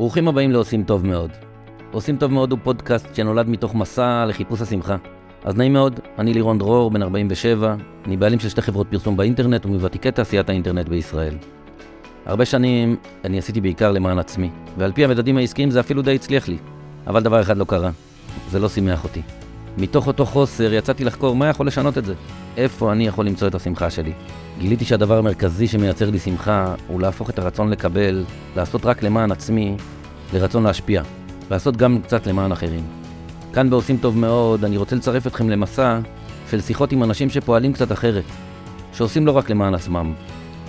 ברוכים הבאים לעושים טוב מאוד. עושים טוב מאוד הוא פודקאסט שנולד מתוך מסע לחיפוש השמחה. אז נעים מאוד, אני לירון דרור, בן 47, אני בעלים של שתי חברות פרסום באינטרנט ומוותיקי תעשיית האינטרנט בישראל. הרבה שנים אני עשיתי בעיקר למען עצמי, ועל פי המדדים העסקיים זה אפילו די הצליח לי. אבל דבר אחד לא קרה, זה לא שימח אותי. מתוך אותו חוסר יצאתי לחקור מה יכול לשנות את זה. איפה אני יכול למצוא את השמחה שלי. גיליתי שהדבר המרכזי שמייצר לי שמחה הוא להפוך את הרצון לקבל, לעשות רק למען עצמי, לרצון להשפיע. לעשות גם קצת למען אחרים. כאן בעושים טוב מאוד, אני רוצה לצרף אתכם למסע של שיחות עם אנשים שפועלים קצת אחרת, שעושים לא רק למען עצמם,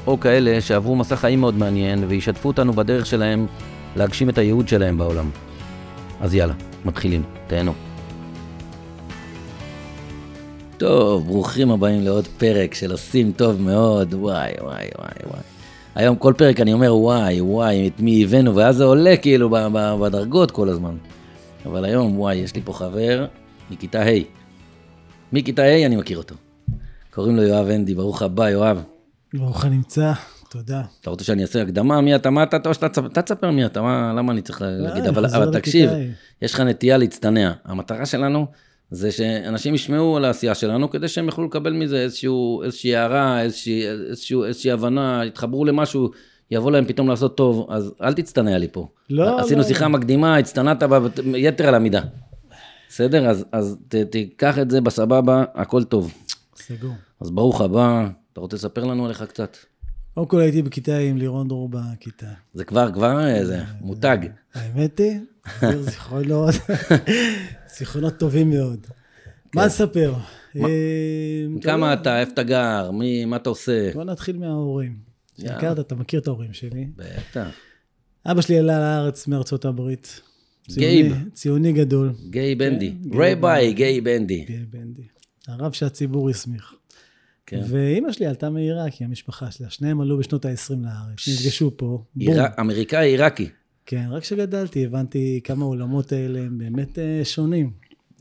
או כאלה שעברו מסע חיים מאוד מעניין וישתפו אותנו בדרך שלהם להגשים את הייעוד שלהם בעולם. אז יאללה, מתחילים, תהנו. טוב, ברוכים הבאים לעוד פרק של עושים טוב מאוד, וואי וואי וואי וואי. היום כל פרק אני אומר וואי וואי, את מי הבאנו, ואז זה עולה כאילו בדרגות כל הזמן. אבל היום וואי, יש לי פה חבר מכיתה ה'. מכיתה ה' אני מכיר אותו. קוראים לו יואב הנדי, ברוך הבא יואב. ברוך הנמצא, תודה. אתה רוצה שאני אעשה הקדמה מי אתה, מה אתה, או שאתה תספר מי אתה, מה, למה אני צריך להגיד, אבל, תקשיב. יש לך נטייה להצטנע. המטרה שלנו זה שאנשים ישמעו על העשייה שלנו, כדי שהם יוכלו לקבל מזה איזשהו, איזושהי הערה, איזושהי, איזשהו, איזושהי הבנה, יתחברו למשהו, יבוא להם פתאום לעשות טוב, אז אל תצטנע לי פה. לא, עשינו לא. שיחה מקדימה, הצטנעת יתר על המידה. בסדר? אז, אז ת, תיקח את זה בסבבה, הכל טוב. סגור. אז ברוך הבא, אתה רוצה לספר לנו עליך קצת? קודם כל הייתי בכיתה עם לירון דרור בכיתה. זה כבר, כבר איזה מותג. האמת היא, זה זיכרונות, זיכרונות טובים מאוד. מה לספר? אה, כמה אתה, איפה אתה גר, מי, מה אתה עושה? בוא נתחיל מההורים. הכרת, אתה מכיר את ההורים שלי. בטח. אבא שלי עלה לארץ מארצות הברית. גייב. ציוני- ציוני גדול. גיי בנדי. גיי רביי, גיי בנדי. גיא בנדי. הרב שהציבור הסמיך. כן. ואימא שלי עלתה מעיראק, היא המשפחה שלה. שניהם עלו בשנות ה-20 לארץ. נפגשו פה. אמריקאי עיראקי. כן, רק כשגדלתי הבנתי כמה העולמות האלה הם באמת אה, שונים.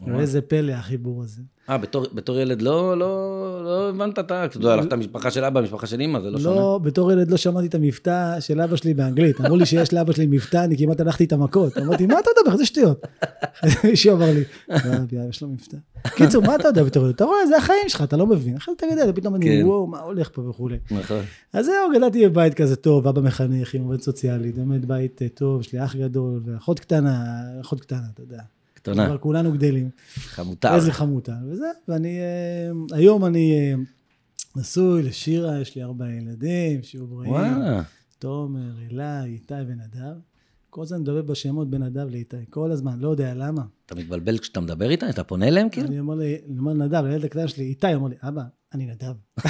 ואיזה פלא החיבור הזה. אה, בתור, בתור ילד לא, לא, לא הבנת אתה, אתה יודע, הלכת משפחה של אבא, משפחה של אמא, זה לא שונה. לא, בתור ילד לא שמעתי את המבטא של אבא שלי באנגלית. אמרו לי שיש לאבא שלי מבטא, אני כמעט הלכתי את המכות. אמרתי, מה אתה מדבר? איזה שטויות. מישהו אמר לי, "לא, אבי, יש לו מבטא. קיצור, מה אתה יודע בתור ילד? אתה רואה, זה החיים שלך, אתה לא מבין. אחרי זה אתה גדל, פתאום אני, כן. וואו, מה הולך פה וכולי. נכון. אז זהו, גדלתי בבית כזה טוב, אבא מחנך עם עובד סוציאלית, באמת בית טוב, יש לי אח גדול, ואחות קטנה, אחות קטנה, אתה יודע. קטנה, כבר כולנו גדלים. חמוטה. איזה חמוטה. וזה, ואני, אה, היום אני אה, נשוי לשירה, יש לי ארבעה ילדים, שיהיו בריאים. וואלה, תומר, אלה, איתי ונדב. כל הזמן מדבר בשמות בין נדב לאיתי, כל הזמן, לא יודע למה. אתה מתבלבל כשאתה מדבר איתה? אתה פונה אליהם כאילו? אני אומר לי, אני אומר לנדב, לילד הקטן שלי, איתי, אומר לי, אבא, אני נדב.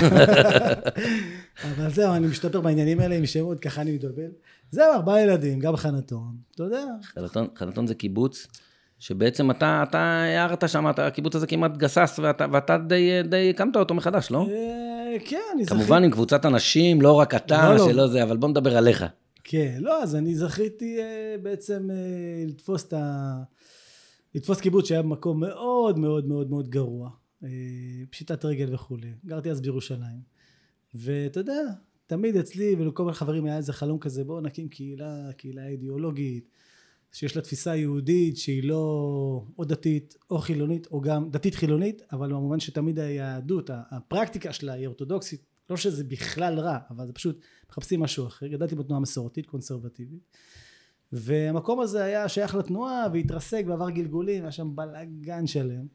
אבל זהו, אני משתפר בעניינים האלה עם שמות, ככה אני מתבלבל. זהו, ארבעה ילדים, גם חנתון, אתה יודע. חנתון, חנתון זה קיבוץ, שבעצם אתה, אתה הערת שם, אתה- הקיבוץ הזה כמעט גסס, ואתה, ואתה די, די הקמת אותו מחדש, לא? אה, כן, אני זכיתי. כמובן עם קבוצת אנשים, לא רק אתה, לא, לא. שלא זה, אבל בוא נדבר עליך. כן, לא, אז אני זכיתי אה, בעצם אה, לתפוס את ה... לתפוס קיבוץ שהיה במקום מאוד מאוד מאוד מאוד גרוע, פשיטת רגל וכולי. גרתי אז בירושלים. ואתה יודע, תמיד אצלי ולכל מיני חברים היה איזה חלום כזה, בואו נקים קהילה, קהילה אידיאולוגית, שיש לה תפיסה יהודית שהיא לא או דתית או חילונית, או גם דתית חילונית, אבל במובן שתמיד היהדות, הפרקטיקה שלה היא אורתודוקסית, לא שזה בכלל רע, אבל זה פשוט מחפשים משהו אחר. גדלתי בתנועה מסורתית, קונסרבטיבית. והמקום הזה היה שייך לתנועה והתרסק ועבר גלגולים, היה שם בלאגן שלם.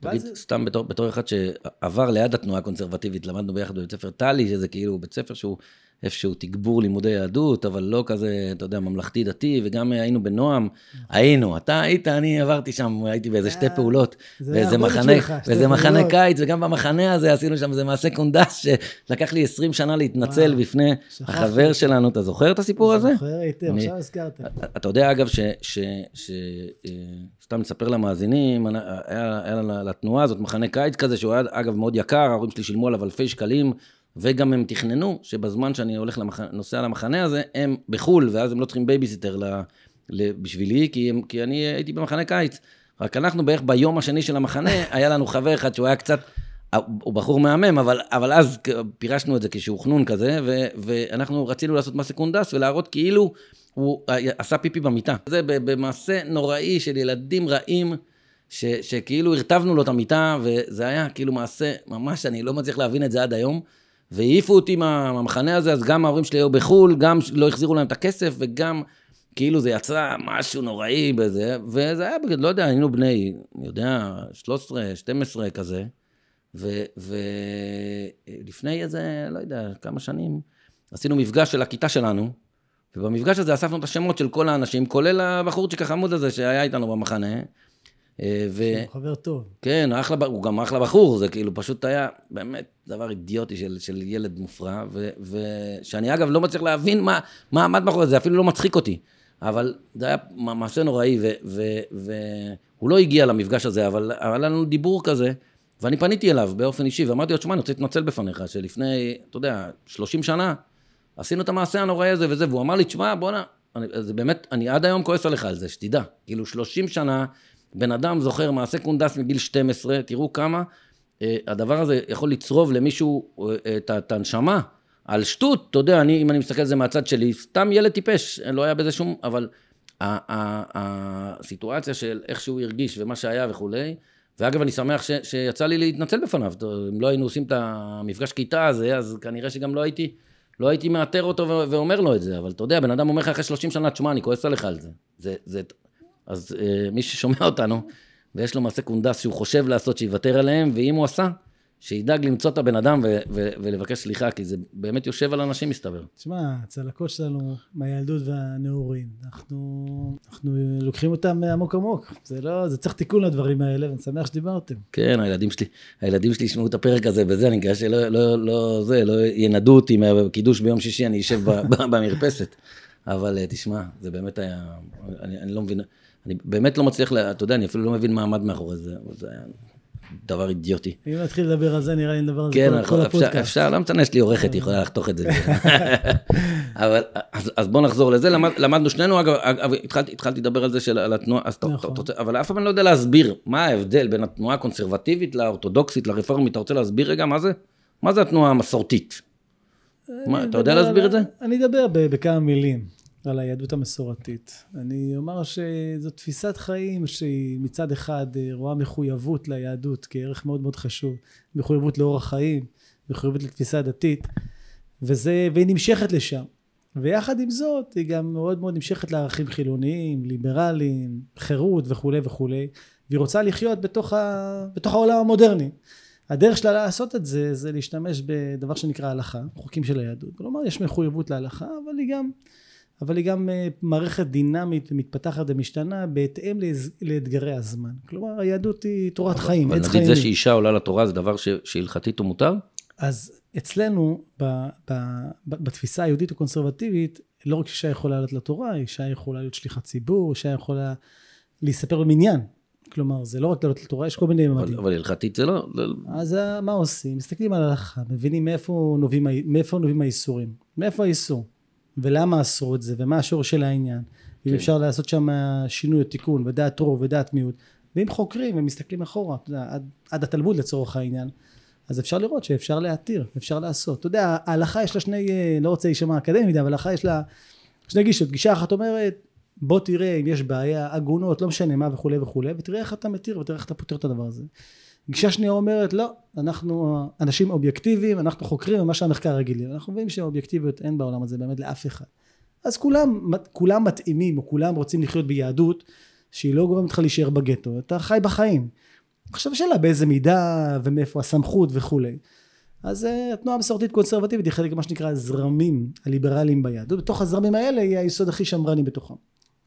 תגיד, ואז- סתם בתור, בתור אחד שעבר ליד התנועה הקונסרבטיבית, למדנו ביחד בבית ספר טלי, שזה כאילו בית ספר שהוא איפשהו תגבור לימודי יהדות, אבל לא כזה, אתה יודע, ממלכתי דתי, וגם היינו בנועם, היינו, אתה היית, אני עברתי שם, הייתי באיזה שתי זה- פעולות, זה באיזה מחנה, באיזה מחנה. קיץ, וגם במחנה הזה עשינו שם איזה מעשה קונדס, שלקח לי 20 שנה להתנצל בפני. החבר שלנו, אתה זוכר את הסיפור הזה? זוכר היטב, עכשיו הזכרת. אתה יודע, אגב, ש... ש, ש אה, סתם לספר למאזינים, היה, לתנועה הזאת מחנה קיץ כזה, שהוא היה, אגב, מאוד יקר, ההורים שלי שילמו עליו אלפי שקלים, וגם הם תכננו שבזמן שאני הולך למח... נוסע למחנה הזה, הם בחו"ל, ואז הם לא צריכים בייביסיטר ל... ל... בשבילי, כי, הם... כי אני הייתי במחנה קיץ. רק אנחנו בערך ביום השני של המחנה, היה לנו חבר אחד שהוא היה קצת... הוא בחור מהמם, אבל, אבל אז פירשנו את זה כשהוא חנון כזה, ו, ואנחנו רצינו לעשות מעשה קונדס ולהראות כאילו הוא עשה פיפי במיטה. זה במעשה נוראי של ילדים רעים, ש, שכאילו הרטבנו לו את המיטה, וזה היה כאילו מעשה, ממש, אני לא מצליח להבין את זה עד היום. והעיפו אותי מהמחנה הזה, אז גם ההורים שלי היו בחו"ל, גם לא החזירו להם את הכסף, וגם כאילו זה יצא משהו נוראי בזה, וזה היה, לא יודע, היינו בני, אני יודע, 13, 12 כזה, ולפני איזה, לא יודע, כמה שנים, עשינו מפגש של הכיתה שלנו, ובמפגש הזה אספנו את השמות של כל האנשים, כולל הבחורצ'יק החמוד הזה שהיה איתנו במחנה. אה, ו... חבר טוב. כן, אחלה, הוא גם אחלה בחור, זה כאילו פשוט היה באמת דבר אידיוטי של, של ילד מופרע, ושאני אגב לא מצליח להבין מה, מה עמד מאחורי זה, אפילו לא מצחיק אותי. אבל זה היה מעשה נוראי, והוא לא הגיע למפגש הזה, אבל היה לנו דיבור כזה, ואני פניתי אליו באופן אישי, ואמרתי לו, תשמע, אני רוצה להתנצל בפניך, שלפני, אתה יודע, 30 שנה, עשינו את המעשה הנוראי הזה וזה, והוא אמר לי, תשמע, בואנה, זה באמת, אני עד היום כועס עליך על זה, שתדע. כאילו, 30 שנה, בן אדם זוכר מעשה קונדס מגיל 12, תראו כמה אה, הדבר הזה יכול לצרוב למישהו אה, את, הנשמה. על שטות, אתה יודע, אני, אם אני מסתכל על זה מהצד שלי, סתם ילד טיפש, לא היה בזה שום, אבל הסיטואציה של איך שהוא הרגיש ומה שהיה וכולי, ואגב, אני שמח ש, שיצא לי להתנצל בפניו, אם לא היינו עושים את המפגש כיתה הזה, אז כנראה שגם לא הייתי, לא הייתי מאתר אותו ואומר לו את זה, אבל אתה יודע, בן אדם אומר לך אחרי 30 שנה, תשמע, אני כועס עליך על זה. זה, זה אז אה, מי ששומע אותנו, ויש לו מעשה קונדס שהוא חושב לעשות, שיוותר עליהם, ואם הוא עשה, שידאג למצוא את הבן אדם ו- ו- ולבקש סליחה, כי זה באמת יושב על אנשים, מסתבר. תשמע, הצלקות שלנו מהילדות והנעורים, אנחנו, אנחנו לוקחים אותם עמוק עמוק. זה לא, זה צריך תיקון לדברים האלה, ואני שמח שדיברתם. כן, הילדים שלי, הילדים שלי ישמעו את הפרק הזה וזה, אני מקווה שלא, לא, לא, זה, לא ינדו אותי מהקידוש ביום שישי, אני אשב במרפסת. אבל אה, תשמע, זה באמת היה, אני, אני לא מבין, אני באמת לא מצליח, לה, אתה יודע, אני אפילו לא מבין מה עמד מאחורי זה, אבל זה היה דבר אידיוטי. אם נתחיל לדבר על זה, נראה לי נדבר על זה כן, כל הפודקאסט. כן, אפשר, לא משנה, יש לי עורכת, היא יכולה לחתוך את זה. אבל, אז, אז בוא נחזור לזה, למד, למדנו שנינו, אגב, אגב התחלתי, התחלתי לדבר על זה, של, על התנועה, אז נכון. אתה רוצה, אבל אף פעם אני לא יודע להסביר, מה ההבדל בין התנועה הקונסרבטיבית לאורתודוקסית, לרפורמית, אתה רוצה להסביר רגע מה זה? מה זה התנועה המסורתית? מה, אתה יודע להסביר את זה? אני אדבר בכמה מילים. על היהדות המסורתית. אני אומר שזו תפיסת חיים שהיא מצד אחד אה, רואה מחויבות ליהדות כערך מאוד מאוד חשוב, מחויבות לאורח חיים, מחויבות לתפיסה דתית, וזה, והיא נמשכת לשם. ויחד עם זאת היא גם מאוד מאוד נמשכת לערכים חילוניים, ליברליים, חירות וכולי וכולי, והיא רוצה לחיות בתוך, ה, בתוך העולם המודרני. הדרך שלה לעשות את זה זה להשתמש בדבר שנקרא הלכה, חוקים של היהדות. כלומר יש מחויבות להלכה אבל היא גם אבל היא גם אה, מערכת דינמית ומתפתחת ומשתנה בהתאם לאתגרי הזמן. כלומר, היהדות היא תורת חיים, עץ חיים. אבל נגיד זה שאישה עולה לתורה זה דבר שהלכתית הוא מותר? אז אצלנו, ב, ב, ב, בתפיסה היהודית הקונסרבטיבית, לא רק אישה יכולה לעלות לתורה, אישה יכולה להיות שליחת ציבור, אישה יכולה להיספר במניין. כלומר, זה לא רק לעלות לתורה, יש כל מיני ממדים. אבל הלכתית זה לא... אז אה, מה עושים? מסתכלים על ההלכה, מבינים מאיפה נובעים, מאיפה נובעים האיסורים. מאיפה האיסור? ולמה אסרו את זה, ומה השור של העניין, כן. אם אפשר לעשות שם שינוי או תיקון, ודעת רוב ודעת מיעוט, ואם חוקרים ומסתכלים אחורה, אתה יודע, עד, עד התלמוד לצורך העניין, אז אפשר לראות שאפשר להתיר, אפשר לעשות. אתה יודע, ההלכה יש לה שני, אה, לא רוצה להישמע אקדמי, אבל ההלכה יש לה שני גישות. גישה אחת אומרת, בוא תראה אם יש בעיה, עגונות, לא משנה מה וכולי וכולי, ותראה איך אתה מתיר ותראה איך אתה פותר את הדבר הזה. גישה שנייה אומרת לא אנחנו אנשים אובייקטיביים אנחנו חוקרים ממה שהמחקר רגילים אנחנו מבינים שאובייקטיביות אין בעולם הזה באמת לאף אחד. אז כולם כולם מתאימים או כולם רוצים לחיות ביהדות שהיא לא גורמת לך להישאר בגטו אתה חי בחיים. עכשיו שאלה באיזה מידה ומאיפה הסמכות וכולי אז אה, התנועה המסורתית קונסרבטיבית היא חלק ממה שנקרא הזרמים הליברליים ביהדות. בתוך הזרמים האלה היא היסוד הכי שמרני בתוכם.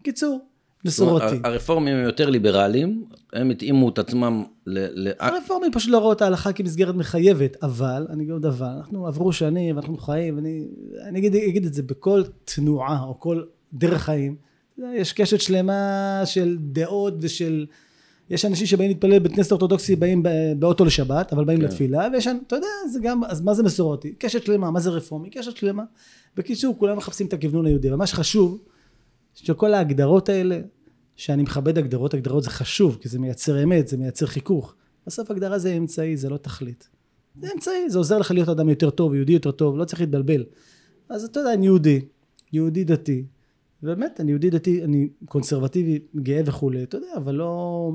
קיצור מסורתי. הרפורמים הם יותר ליברליים, הם התאימו את עצמם ל... הרפורמים פשוט לא ראו את ההלכה כמסגרת מחייבת, אבל, אני אגיד עוד דבר, אנחנו עברו שנים ואנחנו חיים, ואני אני אגיד, אגיד את זה בכל תנועה או כל דרך חיים, יש קשת שלמה של דעות ושל... יש אנשים שבאים להתפלל בבית כנסת אורתודוקסי באים באוטו לשבת אבל באים כן. לתפילה ויש אתה יודע זה גם אז מה זה מסורתי קשת שלמה מה זה רפורמי קשת שלמה בקיצור כולם מחפשים את הכוונון היהודי ומה שחשוב שכל ההגדרות האלה, שאני מכבד הגדרות, הגדרות זה חשוב, כי זה מייצר אמת, זה מייצר חיכוך. בסוף הגדרה זה אמצעי, זה לא תכלית. זה אמצעי, זה עוזר לך להיות אדם יותר טוב, יהודי יותר טוב, לא צריך להתבלבל. אז אתה יודע, אני יהודי, יהודי דתי, ובאמת, אני יהודי דתי, אני קונסרבטיבי, גאה וכולי, אתה יודע, אבל לא...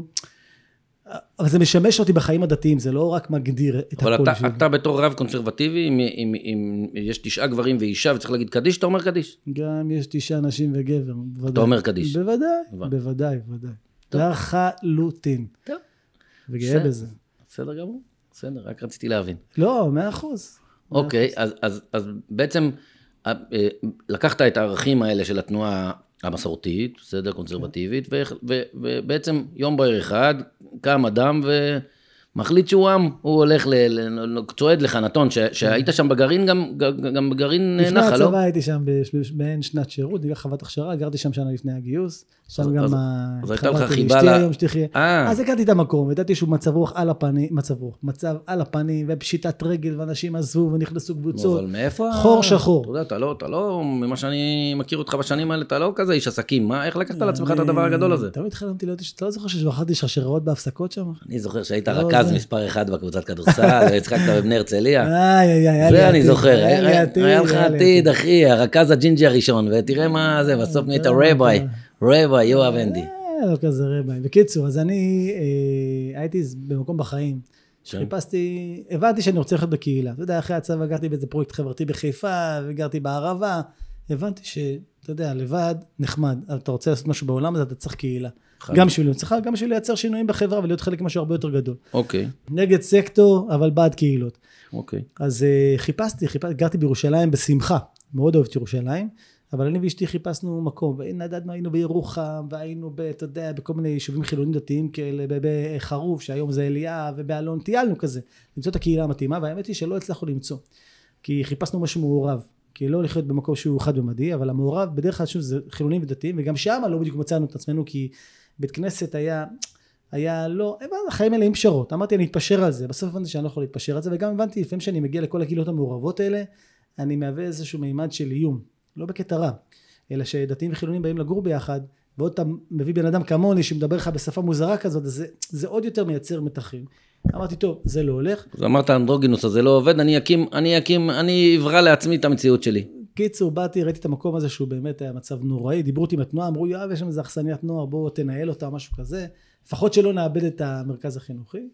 אבל זה משמש אותי בחיים הדתיים, זה לא רק מגדיר את אבל הכל אתה, בשבילי. אתה בתור רב קונסרבטיבי, אם, אם, אם יש תשעה גברים ואישה וצריך להגיד קדיש, אתה אומר קדיש. גם יש תשעה נשים וגבר, בוודאי. אתה אומר קדיש. בוודאי. בוודאי, בוודאי. לחלוטין. טוב. וגאה. בזה. בסדר גמור, בסדר, רק רציתי להבין. לא, מאה אחוז. אוקיי, אז, אז, אז בעצם אה, אה, לקחת את הערכים האלה של התנועה המסורתית, בסדר, קונסרבטיבית, ו, ו, ובעצם יום בהיר אחד קם אדם ומחליט שהוא עם, הוא הולך, צועד לך, נתון, ש, שהיית שם בגרעין, גם, גם בגרעין לפני נחל, לא? הצבא הייתי שם באין שנת שירות, בגלל חוות הכשרה, גרתי שם שנה לפני הגיוס. שם גם התחברתי לאשתי היום שתחיה. אה, אז הכרתי את המקום, ידעתי שהוא מצב רוח על הפנים, מצב רוח, מצב על הפנים, ופשיטת רגל, ואנשים עזבו ונכנסו קבוצות. אבל מאיפה... חור שחור. אתה יודע, אתה לא, אתה לא, ממה שאני מכיר אותך בשנים האלה, אתה לא כזה איש עסקים, מה, איך לקחת על עצמך את הדבר הגדול הזה? תמיד חלמתי להיות איש, אתה לא זוכר שמכרתי שרשראות בהפסקות שם? אני זוכר שהיית לא, רכז זה- מספר אחד בקבוצת כדורסל, והצחקת בבני הרצליה. זה אני זוכר, היה לך עתיד, אחי, הרכז הג'ינג'י הראשון, ותראה מה זה, בסוף נהיית אה, רביי, רביי, יואב אנדי. אה, לא כזה רבי. בקיצור, אז אני אה, הייתי במקום בחיים, שחיפשתי, הבנתי שאני רוצה לחיות בקהילה. אתה יודע, אחרי הצבא גרתי באיזה פרויקט חברתי בחיפה, וגרתי בערבה, הבנתי שאתה יודע, לבד, נחמד. אתה רוצה לעשות משהו בעולם הזה, אתה צריך קהילה. גם בשביל צריך גם בשביל לייצר שינויים בחברה ולהיות חלק ממשהו הרבה יותר גדול. אוקיי, נגד סקטור, אבל בעד קהילות. אוקיי. אז uh, חיפשתי, חיפשתי, גרתי בירושלים בשמחה, מאוד אוהב את ירושלים, אבל אני ואשתי חיפשנו מקום, ונדדנו, היינו בירוחם, והיינו, ב, אתה יודע, בכל מיני יישובים חילונים דתיים כאלה, בחרוב, שהיום זה אליאב, ובאלון, טיילנו כזה, למצוא את הקהילה המתאימה, והאמת היא שלא הצלחנו למצוא, כי חיפשנו משהו מעורב, כי לא לחיות במקום שהוא חד ממדי, אבל המעורב בדרך כלל שוב זה חילונים ודתיים, וגם שם לא בדיוק מצאנו את עצמנו, כי בית כנסת היה, היה לא, החיים מלאים פשרות, אמרתי אני אתפשר על זה, בסוף הבנתי שאני לא יכול להתפשר על זה, וגם הבנתי לפעמים שאני מגיע לכל הקהילות המעורבות האלה, אני מהווה איזשהו מימד של איום, לא בקטע רע, אלא שדתיים וחילונים באים לגור ביחד, ועוד אתה מביא בן אדם כמוני שמדבר לך בשפה מוזרה כזאת, אז זה, זה עוד יותר מייצר מתחים. אמרתי טוב, זה לא הולך, אז אמרת אנדרוגינוס הזה לא עובד, אני אקים, אני אקים, אני אברא לעצמי את המציאות שלי. קיצור, באתי, ראיתי את המקום הזה שהוא באמת היה מצב נוראי, דיברו איתי עם התנועה, אמרו יואב, יש שם איזה אכסניית נוער, בואו תנהל אותה, משהו כזה, לפחות שלא נאבד את המרכז החינוכי.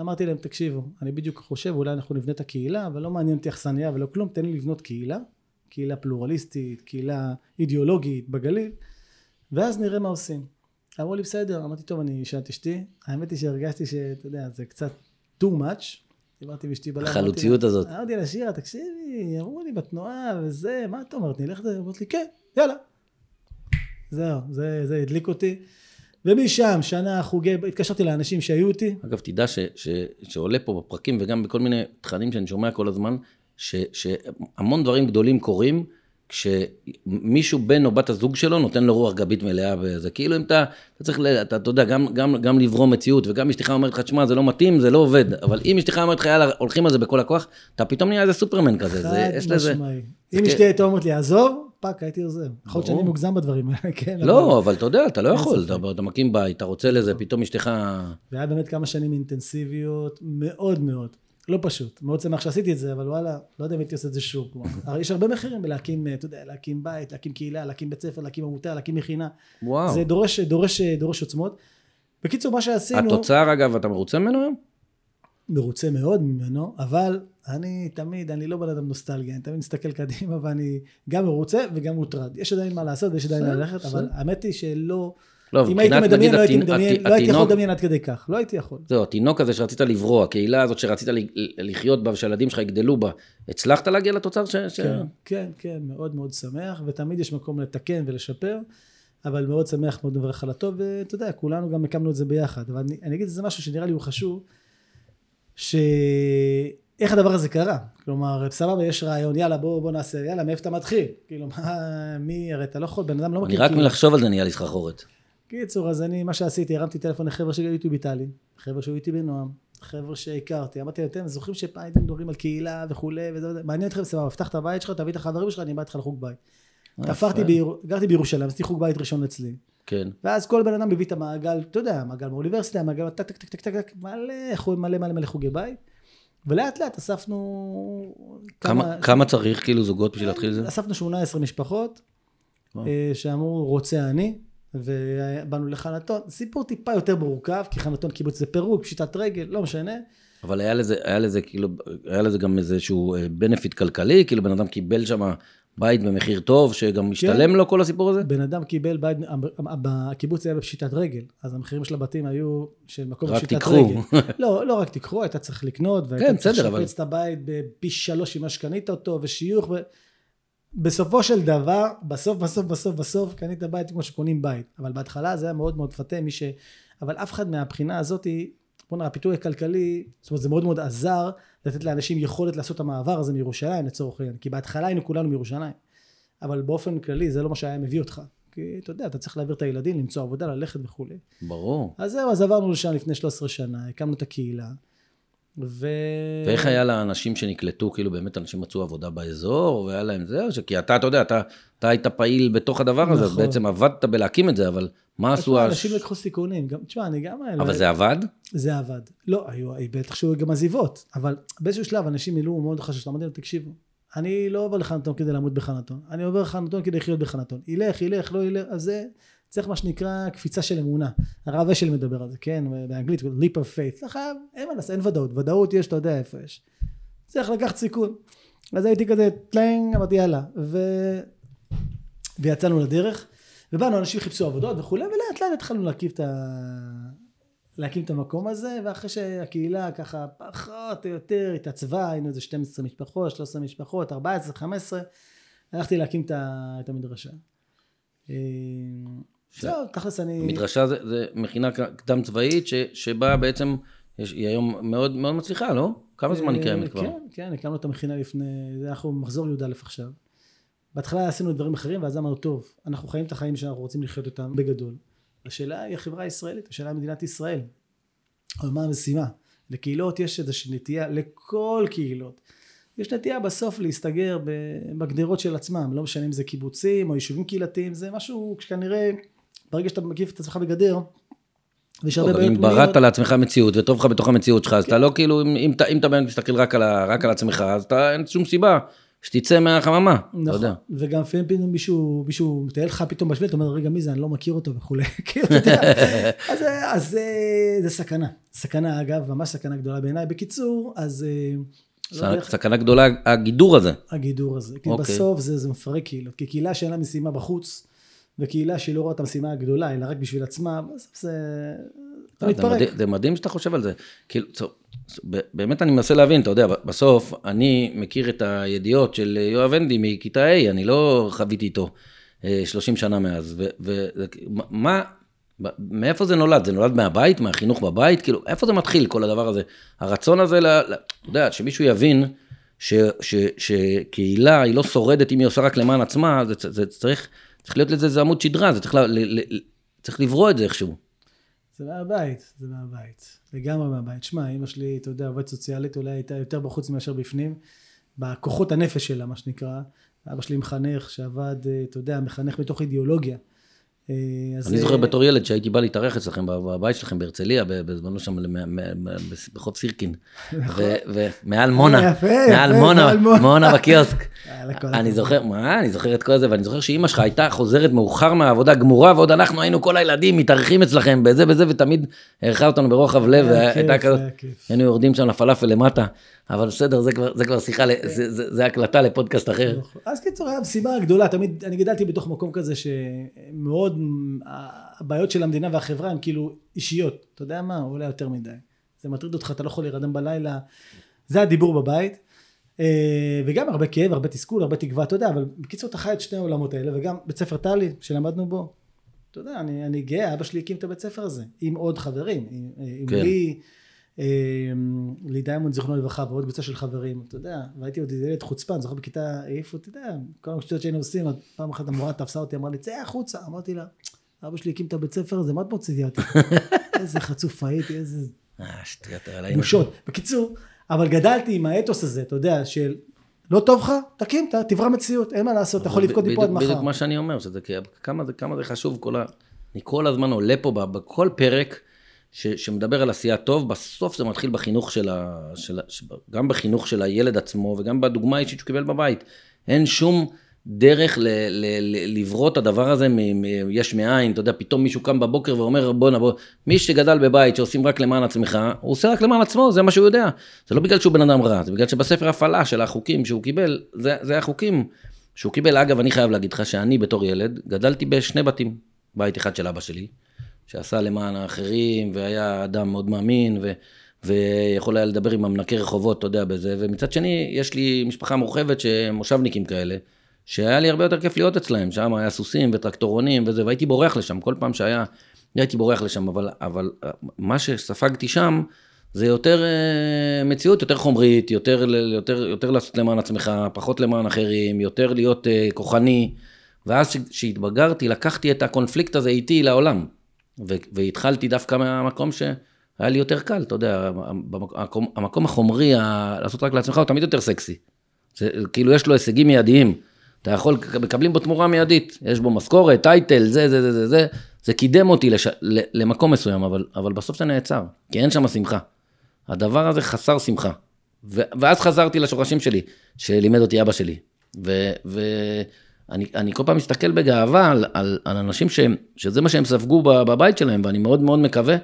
אמרתי להם, תקשיבו, אני בדיוק חושב, אולי אנחנו נבנה את הקהילה, אבל לא מעניין אותי אכסניה ולא כלום, תן לי לבנות קהילה, קהילה פלורליסטית, קהילה אידיאולוגית בגליל, ואז נראה מה עושים. אמרו לי, בסדר, אמרתי, טוב, אני אשאל את אשתי, האמת היא שהרגשתי שאתה יודע, זה קצת too much, דיברתי עם אשתי בלילה, אמרתי לה- החלוציות הזאת. אמרתי לה, שירה, תקשיבי, אמרו לי בתנועה וזה, מה את אומרת, נלך לזה? אמרת לי, כן, יאללה. זהו, זה, זה הדליק אותי. ומשם, שנה חוגי, התקשרתי לאנשים שהיו איתי, אגב, תדע ש, ש, שעולה פה בפרקים וגם בכל מיני תכנים שאני שומע כל הזמן, ש, שהמון דברים גדולים קורים כשמישהו בן או בת הזוג שלו נותן לו רוח גבית מלאה בזה. כאילו אם אתה, אתה צריך, אתה, אתה יודע, גם, גם, גם לברוא מציאות וגם אשתך אומרת לך, תשמע, זה לא מתאים, זה לא עובד. אבל אם אשתך אומרת לך, יאללה, הולכים על זה בכל הכוח, אתה פתאום נהיה איזה סופרמן כזה. זה, חד יש לזה... זה אם. אשתי הייתה אומרת לי, עזוב, fuck, הייתי עוזב. יכול להיות שאני. מוגזם בדברים האלה, כן. אבל- לא, אבל אתה יודע, אתה לא יכול. אתה, אתה מקים בית, אתה רוצה לזה, פתאום אשתך... והיה באמת כמה שנים אינטנסיביות מאוד מאוד. לא פשוט. מאוד שמח שעשיתי את זה, אבל וואלה, לא יודע אם הייתי עושה את זה שוב. כלומר, יש הרבה מחירים בלהקים, אתה יודע, להקים בית, להקים קהילה, להקים בית ספר, להקים עמותה, להקים מכינה. וואו. זה דורש, דורש, דורש עוצמות. בקיצור, מה שעשינו, התוצר, אגב, אתה מרוצה ממנו היום? מרוצה מאוד ממנו, אבל אני תמיד, אני לא בן אדם נוסטלגי, אני תמיד מסתכל קדימה ואני גם מרוצה וגם מוטרד. יש עדיין מה לעשות ויש עדיין מה ללכת, אבל האמת היא שלא, לא, אם הייתי מדמיין, לא הייתי מדמיין, לא הייתי יכול לדמיין עד כדי כך, לא הייתי יכול. זהו, התינוק הזה שרצית לברוא, הקהילה הזאת שרצית לחיות בה ושהילדים שלך יגדלו בה, הצלחת להגיע לתוצר ש... ש... כן, כן, כן, מאוד מאוד שמח, ותמיד יש מקום לתקן ולשפר, אבל מאוד שמח, מאוד מברך על הטוב, ואתה יודע, כולנו גם הקמנו את זה ביחד. אבל אני, אני אגיד איזה משהו שנראה לי הוא חשוב, שאיך הדבר הזה קרה. כלומר, סבבה, יש רעיון, יאללה, בוא, בוא נעשה, יאללה, מאיפה אתה מתחיל? כאילו, מה, מי, הרי אתה לא יכול, בן אדם לא אני מכיר. רק כאילו. מלחשוב על זה נהיה לי סחרחורת. קיצור, אז אני, מה שעשיתי, הרמתי טלפון לחבר'ה שהיו איתי באיטלי, חבר'ה שהיו איתי בנועם, חבר'ה שהכרתי, אמרתי להם, אתם זוכרים שפעם הייתם מדברים על קהילה וכולי, וזה וזה, מעניין אתכם, סבבה, פתח את הבית שלך, תביא את החברים שלך, אני בא איתך לחוג בית. אה, תפרתי. ביר... גרתי בירושלים, עשיתי חוג בית ראשון אצלי. כן. ואז כל בן אדם מביא את המעגל, אתה יודע, מעגל מאוניברסיטה, מעגל טק טק טק טק טק מלא, מלא מלא מלא חוגי בית. ולאט לאט אספנו כמה, כמה צריך כאילו זוגות בשביל להתחיל את זה? אספנו 18 משפחות, אה, שאמרו רוצה אני, ובאנו לחנתון. סיפור טיפה יותר מורכב, כי חנתון קיבוץ זה פירוק, פשיטת רגל, לא משנה. אבל היה לזה, היה לזה כאילו, היה לזה גם איזשהו בנפיט כלכלי, כאילו בן אדם קיבל שם בית במחיר טוב, שגם משתלם לו כל הסיפור הזה? בן אדם קיבל בית, הקיבוץ היה בפשיטת רגל, אז המחירים של הבתים היו של מקום רק בפשיטת תיקחו. רגל. לא, לא רק תיקחו, היית צריך לקנות, והיית כן, צריך בסדר, אבל- לשפץ את הבית בפי שלוש ממה שקנית אותו, ושיוך, ו... בסופו של דבר, בסוף, בסוף, בסוף, בסוף, קנית בית כמו שקונים בית. אבל בהתחלה זה היה מאוד מאוד מפתה, מי ש... אבל אף אחד מהבחינה הזאת, בוא נראה, הפיתוי הכלכלי, זאת אומרת, זה מאוד מאוד עזר לתת לאנשים יכולת לעשות את המעבר הזה מירושלים לצורך העניין. כי בהתחלה היינו כולנו מירושלים. אבל באופן כללי זה לא מה שהיה מביא אותך. כי אתה יודע, אתה צריך להעביר את הילדים, למצוא עבודה, ללכת וכולי. ברור. אז זהו, אז עברנו לשם לפני 13 שנה, הקמנו את הקהילה. ו... ואיך היה לאנשים שנקלטו, כאילו באמת אנשים מצאו עבודה באזור, והיה להם זה. כי אתה, אתה יודע, אתה, אתה היית פעיל בתוך הדבר הזה, אז נכון. בעצם עבדת בלהקים את זה, אבל מה עשו? אנשים לקחו סיכונים. גם, תשמע, אני גם... אבל זה עבד? זה עבד. לא, היו, בטח שהיו גם עזיבות, אבל באיזשהו שלב אנשים מילאו מאוד חשש. אמרתי להם, תקשיבו, אני לא עובר לחנתון כדי למות בחנתון, אני עובר לחנתון כדי לחיות בחנתון. ילך, ילך, לא ילך, אז זה צריך מה שנקרא קפיצה של אמונה. הרב אשל מדבר על זה, כן, באנגלית, leap of faith. אתה חייב, אין מה לעשות, אין ודאות. ודאות יש, אתה יודע איפה יש. צריך לקחת סיכון. אז הייתי כזה, טלנג, אמרתי יאללה. ו... ויצאנו לדרך, ובאנו, אנשים חיפשו עבודות וכולי, ולאט לאט התחלנו להקים את ה... להקים את המקום הזה, ואחרי שהקהילה ככה פחות או יותר התעצבה, היינו איזה 12 משפחות, 13 משפחות, 14, 15, הלכתי להקים את המדרשה. אה, זהו, תכלס אני... מדרשה זה, זה מכינה קדם צבאית, ש, שבה בעצם, יש, היא היום מאוד, מאוד מצליחה, לא? כמה זמן היא קיימת כבר? כן, כן, הקמנו את המכינה לפני, זה אנחנו במחזור י"א עכשיו. בהתחלה עשינו דברים אחרים, ואז אמרנו, טוב, אנחנו חיים את החיים שאנחנו רוצים לחיות אותם בגדול. השאלה היא החברה הישראלית, השאלה היא מדינת ישראל. אבל מה המשימה? לקהילות יש איזושהי נטייה, לכל קהילות. יש נטייה בסוף להסתגר בגדרות של עצמם, לא משנה אם זה קיבוצים או יישובים קהילתיים, זה משהו שכנראה, ברגע שאתה מקיף את עצמך בגדר, ויש הרבה אבל בעיות אם בראת לעצמך מציאות וטוב לך בתוך המציאות שלך, אז כן. אתה לא כאילו, אם, אתה- אתה באמת מסתכל רק על, עצמך, אז אתה, אין שום סיבה שתצא מהחממה, אתה נכון, יודע. וגם לפעמים פתאום מישהו, מישהו מטייל לך פתאום בשביל, אתה אומר, רגע, מי זה? אני לא מכיר אותו וכולי. כאילו, אתה יודע, אז, זה- אז זה, סכנה. סכנה, אגב, ממש סכנה גדולה בעיניי. בקיצור, אז... אה, לא סכנה גדולה, הגידור הזה. הגידור הזה. כי אוקיי. בסוף זה, זה מפרק קהילות. כי קהילה שאין לה משימה בחוץ, וקהילה שהיא לא רואה את המשימה הגדולה, אלא רק בשביל עצמה, בסוף זה... אתה זה מתפרק. מדהים, זה מדהים שאתה חושב על זה. כאילו, באמת אני מנסה להבין, אתה יודע, בסוף אני מכיר את הידיעות של יואב הנדי מכיתה ה', אני לא חוויתי איתו אה, 30 שנה מאז. ומה, מאיפה זה נולד? זה נולד מהבית, מהחינוך בבית? כאילו, איפה זה מתחיל, כל הדבר הזה? הרצון הזה, אתה יודע, שמישהו יבין ש- ש- שקהילה היא לא שורדת אם היא עושה רק למען עצמה, זה, זה צריך, צריך להיות לזה איזה עמוד שדרה, זה צריך, ל, ל, ל, צריך לברוא את זה איכשהו. זה מהבית, זה מהבית. לגמרי מהבית. שמע, אמא שלי, אתה יודע, עובדת סוציאלית, אולי הייתה יותר בחוץ מאשר בפנים. בכוחות הנפש שלה, מה שנקרא. אבא שלי מחנך שעבד, אה, אתה יודע, מחנך מתוך אידיאולוגיה. אה, אני זוכר בתור ילד שהייתי בא להתארח אצלכם בבית שלכם בהרצליה, בזמנו שם ברחוב סירקין. נכון. ומעל מונה, מעל יפה, מונה, מעל מונה. מונה בקיוסק. אני. זוכר, מה, אני זוכר את כל זה, ואני זוכר שאימא שלך הייתה חוזרת מאוחר מהעבודה גמורה, ועוד אנחנו היינו כל הילדים מתארחים אצלכם בזה וזה, ותמיד אירחה אותנו ברוחב לב, והייתה כזאת. היינו יורדים שם לפלאפל למטה, אבל בסדר, זה כבר- זה כבר שיחה, כן. זה- זה זה הקלטה לפודקאסט אחר. נכון. אז קיצור, המשימה הגדולה, תמיד, אני גדלתי בתוך מקום כזה שמאוד, הבעיות של המדינה והחברה הן כאילו אישיות. אתה יודע מה? אולי יותר מדי. זה מטריד אותך, אתה לא יכול להירדם בלילה. זה הדיבור בבית. אה, וגם הרבה כאב, הרבה תסכול, הרבה תקווה, אתה יודע, אבל בקיצור אתה חי את שני העולמות האלה, וגם בית ספר טלי, שלמדנו בו, אתה יודע, אני, אני גאה, אבא שלי הקים את הבית ספר הזה, עם עוד חברים, עם, עם כן. לי, לי דיימונד זיכרונו לברכה, ועוד קבוצה של חברים, אתה יודע, והייתי עוד ילד חוצפן, זוכר בכיתה, העיפו, אתה יודע, כל השטויות שהיינו עושים, פעם אחת המורה תפסה אותי, אמרה לי, צא החוצה, אמרתי לה, אבא שלי הקים את הבית ספר הזה, מה את מוציאה אותי? איזה חצוף הייתי, איזה אה, בושות. בקיצור, אבל גדלתי עם האתוס הזה, אתה יודע, של לא טוב לך, תקים, תברא מציאות, אין מה לעשות, אתה יכול לבכות מפה עד בדיוק- בדיוק מחר. מה שאני אומר, שזה כמה זה, כמה זה חשוב, כל ה... אני כל הזמן עולה פה בכל פרק ש, שמדבר על עשייה טוב, בסוף זה מתחיל בחינוך של ה... של, גם בחינוך של הילד עצמו וגם בדוגמה האישית שהוא קיבל בבית. אין שום דרך ל- ל- ל- לברוא את הדבר הזה מיש מאין, אתה יודע, פתאום מישהו קם בבוקר ואומר בואנה בוא, מי שגדל בבית שעושים רק למען עצמך, הוא עושה רק למען עצמו, זה מה שהוא יודע. זה לא בגלל שהוא בן אדם רע, זה בגלל שבספר הפעלה של החוקים שהוא קיבל, זה, זה החוקים שהוא קיבל. אגב, אני חייב להגיד לך שאני בתור ילד, גדלתי בשני בתים, בית אחד של אבא שלי, שעשה למען האחרים, והיה אדם מאוד מאמין, ו... ויכול היה לדבר עם המנקי רחובות, אתה יודע, בזה, ומצד שני, יש לי משפחה מורחבת שמושבניקים כאלה, שהיה לי הרבה יותר כיף להיות אצלהם, שם היה סוסים וטרקטורונים וזה, והייתי בורח לשם, כל פעם שהיה, הייתי בורח לשם, אבל, אבל מה שספגתי שם, זה יותר uh, מציאות יותר חומרית, יותר, יותר, יותר לעשות למען עצמך, פחות למען אחרים, יותר להיות uh, כוחני, ואז כשהתבגרתי, לקחתי את הקונפליקט הזה איתי לעולם, והתחלתי דווקא מהמקום ש... היה לי יותר קל, אתה יודע, המקום, המקום החומרי, ה... לעשות רק לעצמך, הוא תמיד יותר סקסי. זה, כאילו, יש לו הישגים מיידיים. אתה יכול, מקבלים בו תמורה מיידית, יש בו משכורת, טייטל, זה, זה, זה, זה, זה, זה קידם אותי לש... למקום מסוים, אבל, אבל בסוף זה נעצר, כי אין שם שמחה. הדבר הזה חסר שמחה. ו... ואז חזרתי לשורשים שלי, שלימד אותי אבא שלי. ואני כל פעם מסתכל בגאווה על, על, על אנשים ש... שזה מה שהם ספגו בבית שלהם, ואני מאוד מאוד מקווה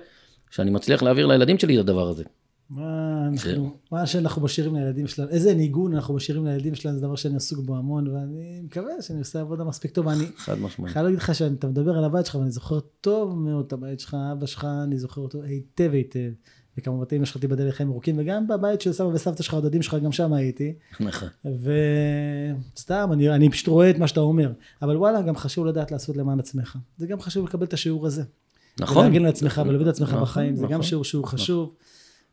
שאני מצליח להעביר לילדים שלי את הדבר הזה. מה, אנחנו, מה שאנחנו משאירים לילדים שלנו, איזה ניגון אנחנו משאירים לילדים שלנו, זה דבר שאני עסוק בו המון, ואני מקווה שאני עושה עבודה מספיק טובה. אני חד משמעית. חייב להגיד לך שאתה מדבר על הבית שלך, ואני זוכר טוב מאוד את הבית שלך, אבא שלך, אני זוכר אותו היטב היטב. וכמובן אמא שלך תיבדל לחיים ארוכים, וגם בבית של סבא וסבתא שלך, הדודים שלך, גם שם הייתי. נכון. וסתם, אני, אני פשוט רואה את מה שאתה אומר. אבל וואלה, גם חשוב לדעת לעשות למען עצמך. זה גם חשוב לקבל את השיעור הזה. נכון. ולהגן על עצמך ולהביא את עצמך נכון, בחיים, זה גם נכון. שיעור שהוא חשוב.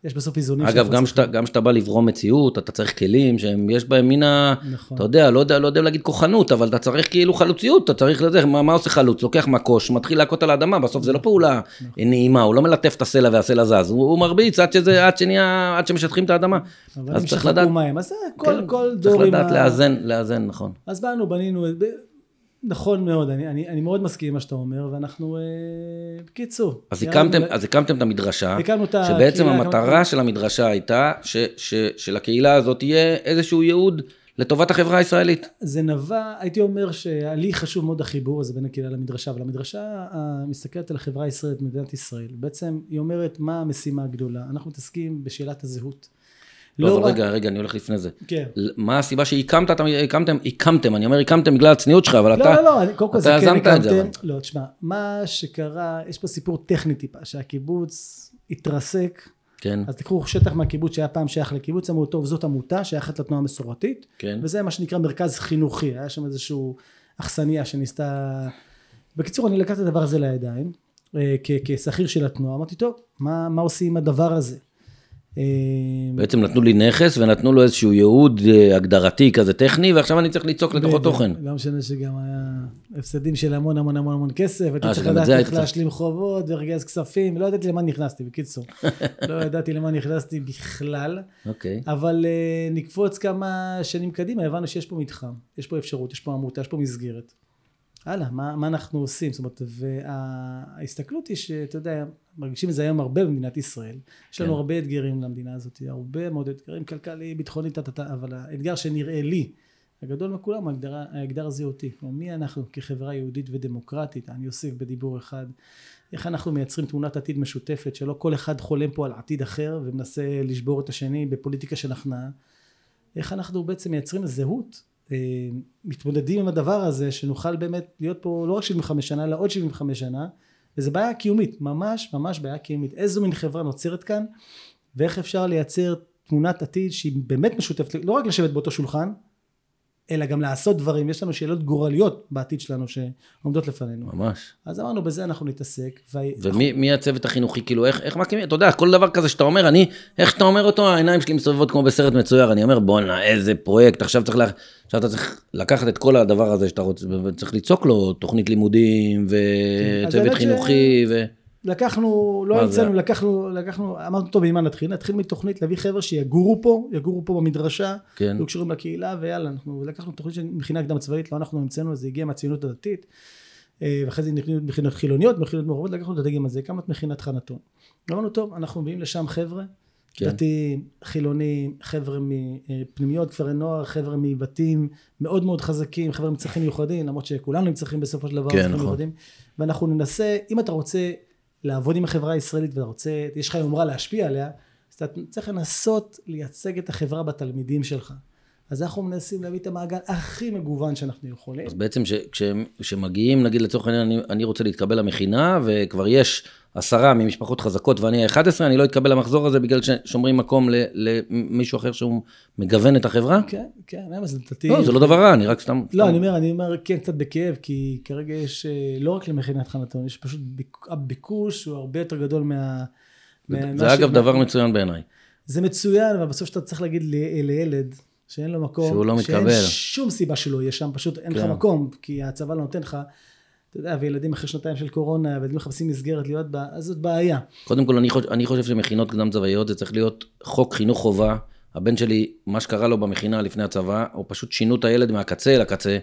יש בסוף איזונים. אגב, גם. כשאתה- בא לברום מציאות, אתה צריך כלים שיש בהם מן ה... נכון. אתה יודע, לא יודע, לא יודע להגיד כוחנות, אבל אתה צריך כאילו חלוציות, אתה צריך לזה, מה, מה עושה חלוץ? לוקח מקוש, מתחיל להכות על האדמה, בסוף זה לא פעולה נעימה, הוא לא מלטף את הסלע והסלע זז, הוא, הוא מרביץ עד שזה, עד שנהיה, עד שמשטחים את האדמה. אבל אז צריך לדעת, מים, אז זה כל, כן, כל צריך דור עם לדעת ה... לאזן, לאזן, נכון. אז באנו, בנינו, נכון מאוד, אני, אני, אני מאוד מסכים עם מה שאתה אומר, ואנחנו, אה, בקיצור. אז הקמתם, אז הקמתם את המדרשה, הקמנו את הקהילה, שבעצם הקמנו- המטרה של המדרשה הייתה ש, ש, שלקהילה הזאת יהיה איזשהו ייעוד לטובת החברה הישראלית. זה נבע, הייתי אומר שלי חשוב מאוד החיבור הזה בין הקהילה למדרשה, אבל המדרשה מסתכלת על החברה הישראלית, מדינת ישראל. בעצם היא אומרת מה המשימה הגדולה. אנחנו מתעסקים בשאלת הזהות. לא, אבל רק- רגע, רגע, אני הולך לפני זה. כן. מה הסיבה שהקמת, אתה- הקמתם, הקמתם, אני אומר הקמתם בגלל הצניעות שלך, אבל לא, אתה, לא, לא, אני- קודם כל זה אתה כן את זה, הקמתם. אבל. לא, תשמע, מה שקרה, יש פה סיפור טכני טיפה, שהקיבוץ התרסק, כן, אז תיקחו שטח מהקיבוץ שהיה פעם שייך לקיבוץ, אמרו, טוב, זאת עמותה שייכת לתנועה המסורתית, כן, וזה מה שנקרא מרכז חינוכי, היה שם איזשהו אכסניה שניסתה... בקיצור, אני לקחתי את הדבר הזה לידיים, אה, כשכיר של התנועה, אמרתי, טוב, מה, מה עושים עם הדבר הזה? אה, בעצם נתנו לי נכס ונתנו לו איזשהו ייעוד אה, הגדרתי כזה טכני, ועכשיו אני צריך ליצוק לתוכו. תוכן. לא משנה שגם היה הפסדים של המון המון המון המון כסף, הייתי אה, צריך שגם את לדעת איך צריך. להשלים חובות ולגייס כספים, לא ידעתי למה נכנסתי, בקיצור. לא ידעתי למה נכנסתי בכלל, אוקיי, אבל נקפוץ כמה שנים קדימה, הבנו שיש פה מתחם, יש פה אפשרות, יש פה עמותה, יש פה מסגרת. הלאה, מה, מה אנחנו עושים? זאת אומרת, וההסתכלות היא שאתה יודע, מרגישים את זה היום הרבה במדינת ישראל. יש לנו כן. הרבה אתגרים למדינה הזאת, הרבה מאוד אתגרים כלכליים, ביטחוניים, אבל האתגר שנראה לי, הגדול מכולם, האתגר, הזהותי. כלומר, מי אנחנו כחברה יהודית ודמוקרטית, אני אוסיף בדיבור אחד, איך אנחנו מייצרים תמונת עתיד משותפת, שלא כל אחד חולם פה על עתיד אחר ומנסה לשבור את השני בפוליטיקה של הכנעה. איך אנחנו בעצם מייצרים זהות, מתמודדים עם הדבר הזה, שנוכל באמת להיות פה לא רק 75 שנה, אלא עוד 75 שנה, וזו בעיה קיומית, ממש ממש בעיה קיומית. איזו מין חברה נוצרת כאן, ואיך אפשר לייצר תמונת עתיד שהיא באמת משותפת, לא רק לשבת באותו שולחן, אלא גם לעשות דברים. יש לנו שאלות גורליות בעתיד שלנו שעומדות לפנינו. ממש. אז אמרנו, בזה אנחנו נתעסק. ומי מי הצוות החינוכי, כאילו, איך, איך מקימים, אתה יודע, כל דבר כזה שאתה אומר, אני, איך שאתה אומר אותו, העיניים שלי מסתובבות כמו בסרט מצויר, אני אומר, בואנה, איזה פרויקט, עכשיו צריך, לה, עכשיו אתה צריך לקחת את כל הדבר הזה שאתה רוצה, וצריך ליצוק לו תוכנית לימודים, כן, וצוות האמת ש- חינוכי, ו... לקחנו, לא המצאנו? לקחנו, לקחנו, אמרנו טוב, ממה נתחיל? נתחיל מתוכנית להביא חבר'ה שיגורו פה, יגורו פה במדרשה, כן, יהיו קשורים לקהילה, ויאללה, אנחנו לקחנו תוכנית של מכינה קדם צבאית, לא אנחנו המצאנו, זה הגיע מהציונות הדתית, אה, ואחרי זה נכנסנו מכינות חילוניות, מכינות מעורבות, לקחנו את הדגם הזה, הקמנו את מכינת חנתון. אמרנו טוב, אנחנו מביאים לשם חבר'ה, כן. דתיים, חילונים, חבר'ה מפנימיות, כפרי נוער, חבר'ה מבתים מאוד מאוד חזקים, חבר'ה עם צרכים מיוחדים, למרות שכולנו עם צרכים בסופו של דבר, כן, נכון. מיוחדים. ואנחנו ננסה, אם אתה רוצה לעבוד עם החברה הישראלית ואתה רוצה, יש לך יומרה להשפיע עליה, אז אתה צריך לנסות לייצג את החברה בתלמידים שלך. אז אנחנו מנסים להביא את המעגל הכי מגוון שאנחנו יכולים. אז בעצם כשמגיעים, נגיד לצורך העניין, אני, אני רוצה להתקבל למכינה, וכבר יש עשרה ממשפחות חזקות ואני ה-11, אני לא אתקבל למחזור הזה בגלל ששומרים מקום למישהו אחר שהוא מגוון את החברה? כן, כן, למה זה לדעתי... לא, זה לא דבר רע, אני רק סתם... לא, אני אומר, אני אומר כן קצת בכאב, כי כרגע יש, אה, לא רק למכינת חנתון, יש פשוט הביקוש הוא הרבה יותר גדול מה... זה אגב דבר מצוין בעיניי. זה מצוין, אבל בסוף שאתה צריך להגיד לילד, שאין לו מקום, שהוא לא מתקבל. שאין שום סיבה שלא יהיה שם, פשוט אין לך כן. מקום, כי הצבא לא נותן לך. אתה יודע, וילדים אחרי שנתיים של קורונה, וילדים מחפשים מסגרת להיות בה, אז זאת בעיה. קודם כל, אני חושב, אני חושב שמכינות קדם צבאיות זה צריך להיות חוק חינוך חובה. הבן שלי, מה שקרה לו במכינה לפני הצבא, הוא פשוט שינו את הילד מהקצה אל הקצה.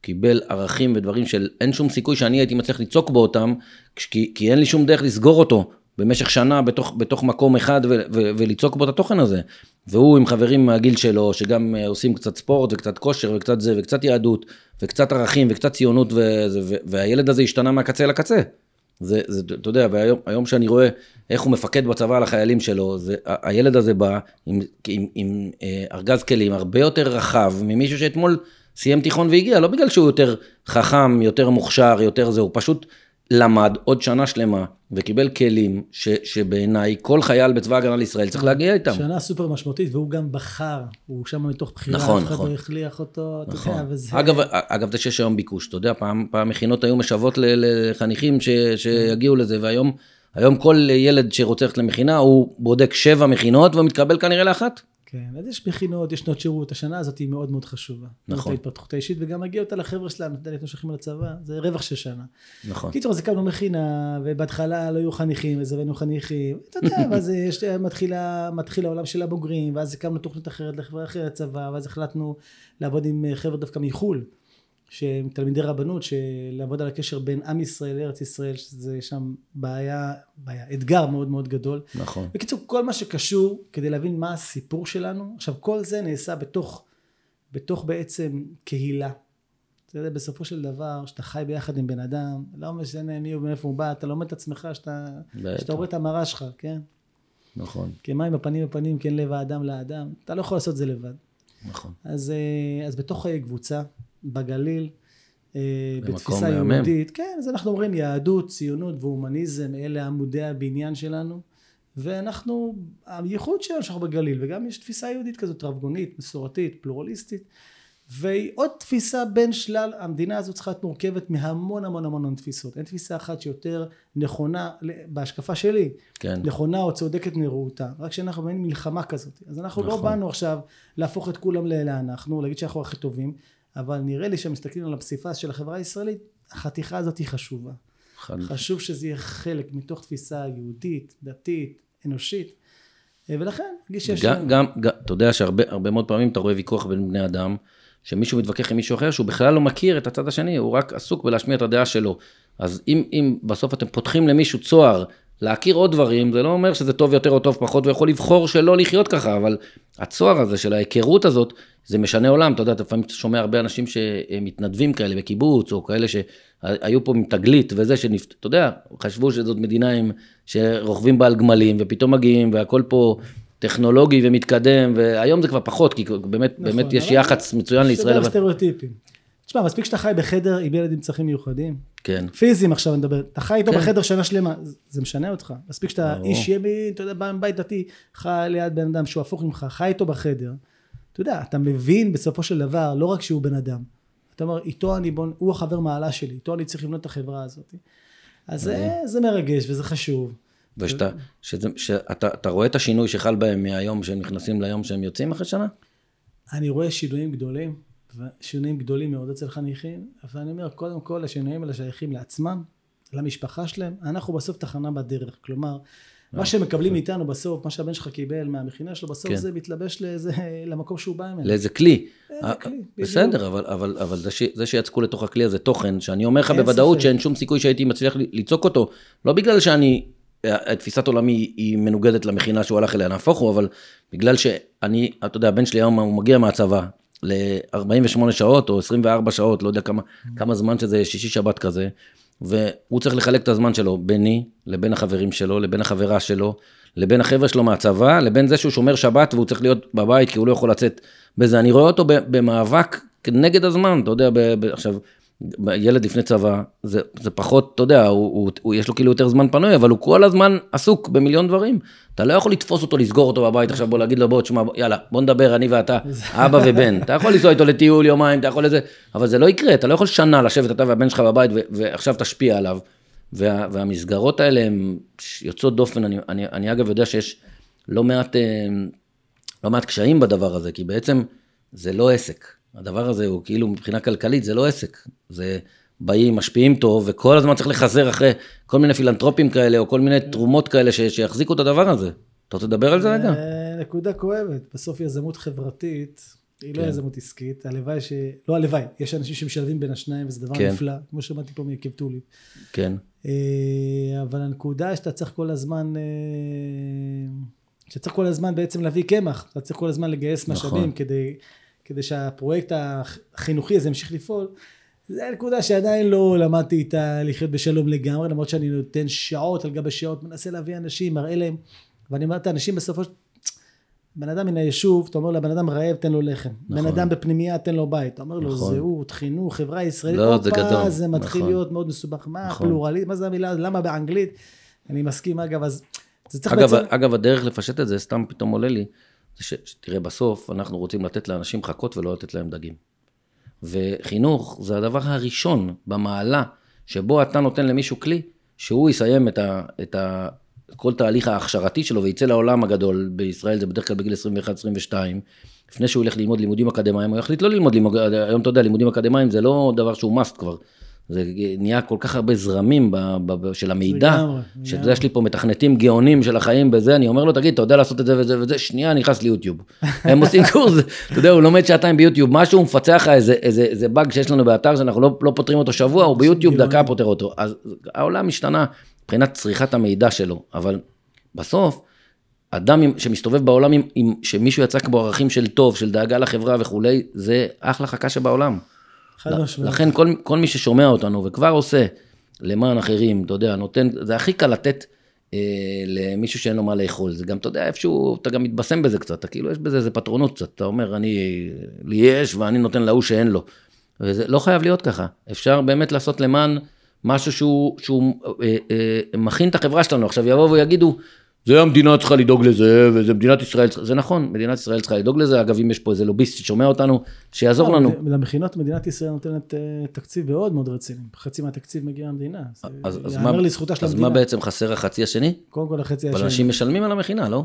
קיבל ערכים ודברים של אין שום סיכוי שאני הייתי מצליח לצעוק בו אותם, כי, כי אין לי שום דרך לסגור אותו. במשך שנה בתוך, בתוך מקום אחד ו, ו, ולצעוק בו את התוכן הזה. והוא עם חברים מהגיל שלו, שגם אה, עושים קצת ספורט וקצת כושר וקצת זה וקצת יהדות וקצת ערכים וקצת ציונות וזה, והילד הזה השתנה מהקצה לקצה. זה, זה, אתה יודע, והיום שאני רואה איך הוא מפקד בצבא על החיילים שלו, זה, הילד הזה בא עם, עם, עם אה, ארגז כלים הרבה יותר רחב ממישהו שאתמול סיים תיכון והגיע, לא בגלל שהוא יותר חכם, יותר מוכשר, יותר זה, הוא פשוט למד עוד שנה שלמה וקיבל כלים ש, שבעיניי כל חייל בצבא הגנה לישראל צריך להגיע איתם. שנה סופר משמעותית והוא גם בחר, הוא שם מתוך בחירה, נכון, אף אחד נכון. לא הכליח אותו, נכון. אתה יודע, וזה... אגב, אגב, זה שיש היום ביקוש, אתה יודע, פעם, פעם מכינות היו משוות לחניכים ש, שיגיעו לזה, והיום היום כל ילד שרוצה ללכת למכינה, הוא בודק שבע מכינות ומתקבל כנראה לאחת. כן, אז יש מכינות, יש שנות שירות, השנה הזאת היא מאוד מאוד חשובה. נכון. את ההתפתחות האישית, וגם מגיע אותה לחבר'ה שלנו, אתה יודע, שהולכים לצבא, זה רווח של שנה. נכון. קיצור, אז הקמנו מכינה, ובהתחלה לא היו חניכים, וזה הבאנו חניכים, אתה יודע, ואז יש, מתחילה, מתחיל העולם של הבוגרים, ואז הקמנו תוכנית אחרת לחברה אחרת צבא, ואז החלטנו לעבוד עם חבר'ה דווקא מחו"ל. שהם תלמידי רבנות, שלעבוד על הקשר בין עם ישראל לארץ ישראל, שזה שם בעיה, בעיה, אתגר מאוד מאוד גדול. נכון. בקיצור, כל מה שקשור כדי להבין מה הסיפור שלנו, עכשיו כל זה נעשה בתוך, בתוך בעצם קהילה. אתה יודע, בסופו של דבר, שאתה חי ביחד עם בן אדם, לא משנה מי הוא ומאיפה הוא בא, אתה לומד את עצמך, שאתה, שאתה רואה את המראה שלך, כן? נכון. כמים בפנים בפנים, כן לב האדם לאדם, אתה לא יכול לעשות את זה לבד. נכון. אז, אה, אז בתוך קבוצה, בגליל, אה, בתפיסה יהודית. כן, אז אנחנו אומרים יהדות, ציונות והומניזם, אלה עמודי הבניין שלנו. ואנחנו, הייחוד שלנו שאנחנו בגליל, וגם יש תפיסה יהודית כזאת רבגונית, מסורתית, פלורליסטית. והיא עוד תפיסה בין שלל, המדינה הזאת צריכה להיות מורכבת מהמון המון המון המון תפיסות. אין תפיסה אחת שיותר נכונה, בהשקפה שלי, כן. נכונה או צודקת מרעותה. רק שאנחנו במין מלחמה כזאת. אז אנחנו לא נכון. לא באנו עכשיו להפוך את כולם לאנחנו, להגיד שאנחנו הכי טובים, אבל נראה לי שמסתכלים על הפסיפס של החברה הישראלית, החתיכה הזאת היא חשובה. חד. חשוב שזה יהיה חלק מתוך תפיסה יהודית, דתית, אנושית, אה, ולכן, נרגיש שיש... גם, גם, גם, אתה יודע שהרבה מאוד פעמים אתה רואה ויכוח בין בני אדם, שמישהו מתווכח עם מישהו אחר שהוא בכלל לא מכיר את הצד השני, הוא רק עסוק בלהשמיע את הדעה שלו. אז אם, אם בסוף אתם פותחים למישהו צוהר להכיר עוד דברים, זה לא אומר שזה טוב יותר או טוב פחות, הוא יכול לבחור שלא לחיות ככה, אבל הצוהר הזה של ההיכרות הזאת, זה משנה עולם, אתה יודע, אתה לפעמים שומע הרבה אנשים שמתנדבים כאלה בקיבוץ, או כאלה שהיו פה עם תגלית וזה, שנפט... אתה יודע, חשבו שזאת מדינה עם, שרוכבים בה על גמלים, ופתאום מגיעים, והכל פה טכנולוגי ומתקדם, והיום זה כבר פחות, כי באמת, נכון, באמת יש יח"צ מצוין לישראל. אבל... תשמע, מספיק שאתה חי בחדר עם ילד עם צרכים מיוחדים. כן. פיזיים עכשיו אני מדבר. אתה חי איתו כן. בחדר שנה שלמה, זה משנה אותך. מספיק שאתה איש ימין, אתה יודע, בא מבית דתי, חי ליד בן אדם שהוא הפוך ממך, חי איתו בחדר. אתה יודע, אתה מבין בסופו של דבר, לא רק שהוא בן אדם. אתה אומר, איתו אני בוא, הוא החבר מעלה שלי, איתו אני צריך לבנות את החברה הזאת. אז זה, זה מרגש וזה חשוב. ושאתה, שזה, שאתה רואה את השינוי שחל בהם מהיום שהם נכנסים ליום שהם יוצאים אחרי שנה? אני רואה שינויים גדולים, שינויים גדולים מאוד אצל חניכים, אבל אני אומר, קודם כל השינויים האלה שייכים לעצמם, למשפחה שלהם, אנחנו בסוף תחנה בדרך, כלומר, מה אה, שהם מקבלים מאיתנו בסוף, מה שהבן שלך קיבל מהמכינה שלו, בסוף כן. זה מתלבש לאיזה, למקום שהוא בא ממנו. לאיזה כלי. איזה אה, כלי, בסדר, אבל, אבל, אבל זה, ש, זה שיצקו לתוך הכלי הזה תוכן, שאני אומר לך בוודאות ספק. שאין שום סיכוי שהייתי מצליח לצעוק אותו, לא בגלל שאני תפיסת עולמי היא מנוגדת למכינה שהוא הלך אליה, נהפוך הוא, אבל בגלל שאני, אתה יודע, הבן שלי היום, הוא מגיע מהצבא ל-48 שעות או 24 שעות, לא יודע כמה, כמה זמן שזה שישי שבת כזה, והוא צריך לחלק את הזמן שלו ביני, לבין החברים שלו, לבין החברה שלו, לבין החבר'ה שלו מהצבא, לבין זה שהוא שומר שבת והוא צריך להיות בבית כי הוא לא יכול לצאת בזה. אני רואה אותו במאבק נגד הזמן, אתה יודע, עכשיו, ילד לפני צבא, זה, זה פחות, אתה יודע, הוא, הוא, הוא, יש לו כאילו יותר זמן פנוי, אבל הוא כל הזמן עסוק במיליון דברים. אתה לא יכול לתפוס אותו, לסגור אותו בבית עכשיו, בוא להגיד לו, בוא, תשמע, יאללה, בוא נדבר, אני ואתה, אבא ובן. אתה יכול לנסוע איתו לטיול יומיים, אתה יכול לזה, אבל זה לא יקרה, אתה לא יכול שנה לשבת אתה והבן שלך בבית ו- ועכשיו תשפיע עליו. וה, והמסגרות האלה הן יוצאות דופן, אני, אני, אני אגב יודע שיש לא מעט, אה, לא מעט קשיים בדבר הזה, כי בעצם זה לא עסק. הדבר הזה הוא כאילו מבחינה כלכלית זה לא עסק. זה באים, משפיעים טוב, וכל הזמן צריך לחזר אחרי כל מיני פילנטרופים כאלה, או כל מיני תרומות כאלה ש, שיחזיקו את הדבר הזה. אתה רוצה לדבר על זה רגע? נקודה כואבת. בסוף יזמות חברתית, היא לא כן. יזמות עסקית, הלוואי ש... לא הלוואי, יש אנשים שמשלבים בין השניים, וזה דבר כן. נפלא, כמו שמעתי פה מעקב טולי. כן. אה, אבל הנקודה שאתה צריך כל הזמן, אה, שאתה צריך כל הזמן בעצם להביא קמח, אתה צריך כל הזמן לגייס נכון. משאבים כדי, כדי שהפרויקט החינוכי הזה ימשיך לפעול. זה הנקודה שעדיין לא למדתי איתה לחיות בשלום לגמרי, למרות שאני נותן שעות על גבי שעות, מנסה להביא אנשים, מראה להם, ואני אומר את האנשים בסופו של... בן אדם מן היישוב, אתה אומר לבן אדם רעב, תן לו לחם. נכון. בן אדם בפנימייה, תן לו בית. אתה אומר לו נכון. זהות, חינוך, חברה ישראלית. לא, זה גדול. זה מתחיל נכון. להיות מאוד מסובך. מה נכון. הפלורליזם, מה זה המילה, למה באנגלית? אני מסכים, אגב, אז אגב, בעצם... אגב, הדרך לפשט את זה, סתם פתאום עולה לי, זה ש, שתראה, בסוף אנחנו רוצים לתת לאנשים חכות ולא לתת להם דגים. וחינוך זה הדבר הראשון במעלה שבו אתה נותן למישהו כלי, שהוא יסיים את, ה, את ה, כל תהליך ההכשרתי שלו ויצא לעולם הגדול, בישראל זה בדרך כלל בגיל 21-22, לפני שהוא ילך ללמוד לימודים אקדמיים, הוא יחליט לא ללמוד, לימוד, היום אתה יודע, לימודים אקדמיים זה לא דבר שהוא must כבר. זה נהיה כל כך הרבה זרמים ב, ב, ב, של המידע, שאתה יודע, יש לי פה מתכנתים גאונים של החיים בזה, אני אומר לו, תגיד, אתה יודע לעשות את זה וזה וזה, שנייה, אני נכנס ליוטיוב. הם עושים קורס, אתה יודע, הוא לומד שעתיים ביוטיוב, משהו, הוא מפצח לך איזה, איזה, איזה באג שיש לנו באתר, שאנחנו לא, לא פותרים אותו שבוע, הוא ביוטיוב דקה פותר אותו. אז העולם השתנה מבחינת צריכת המידע שלו, אבל בסוף, אדם שמסתובב בעולם, עם, עם, שמישהו יצק בו ערכים של טוב, של דאגה לחברה וכולי, זה אחלה חכה שבעולם. חד משמעית. לכן כל, כל מי ששומע אותנו וכבר עושה למען אחרים, אתה יודע, נותן, זה הכי קל לתת אה, למישהו שאין לו מה לאכול. זה גם, אתה יודע, איפשהו, אתה גם מתבשם בזה קצת, אתה כאילו, יש בזה איזה פטרונות קצת. אתה אומר, אני, לי יש ואני נותן להוא שאין לו. וזה לא חייב להיות ככה. אפשר באמת לעשות למען משהו שהוא, שהוא אה, אה, מכין את החברה שלנו. עכשיו יבואו ויגידו, זה המדינה צריכה לדאוג לזה, וזה מדינת ישראל, זה נכון, מדינת ישראל צריכה לדאוג לזה, אגב אם יש פה איזה לוביסט ששומע אותנו, שיעזור לא, לנו. למכינות מדינת ישראל נותנת אה, תקציב מאוד מאוד רציני, חצי מהתקציב מגיע מהמדינה, אז, אז יאמר לזכותה של המדינה. אז מה בעצם חסר החצי השני? קודם כל החצי השני. אבל אנשים משלמים על המכינה, לא?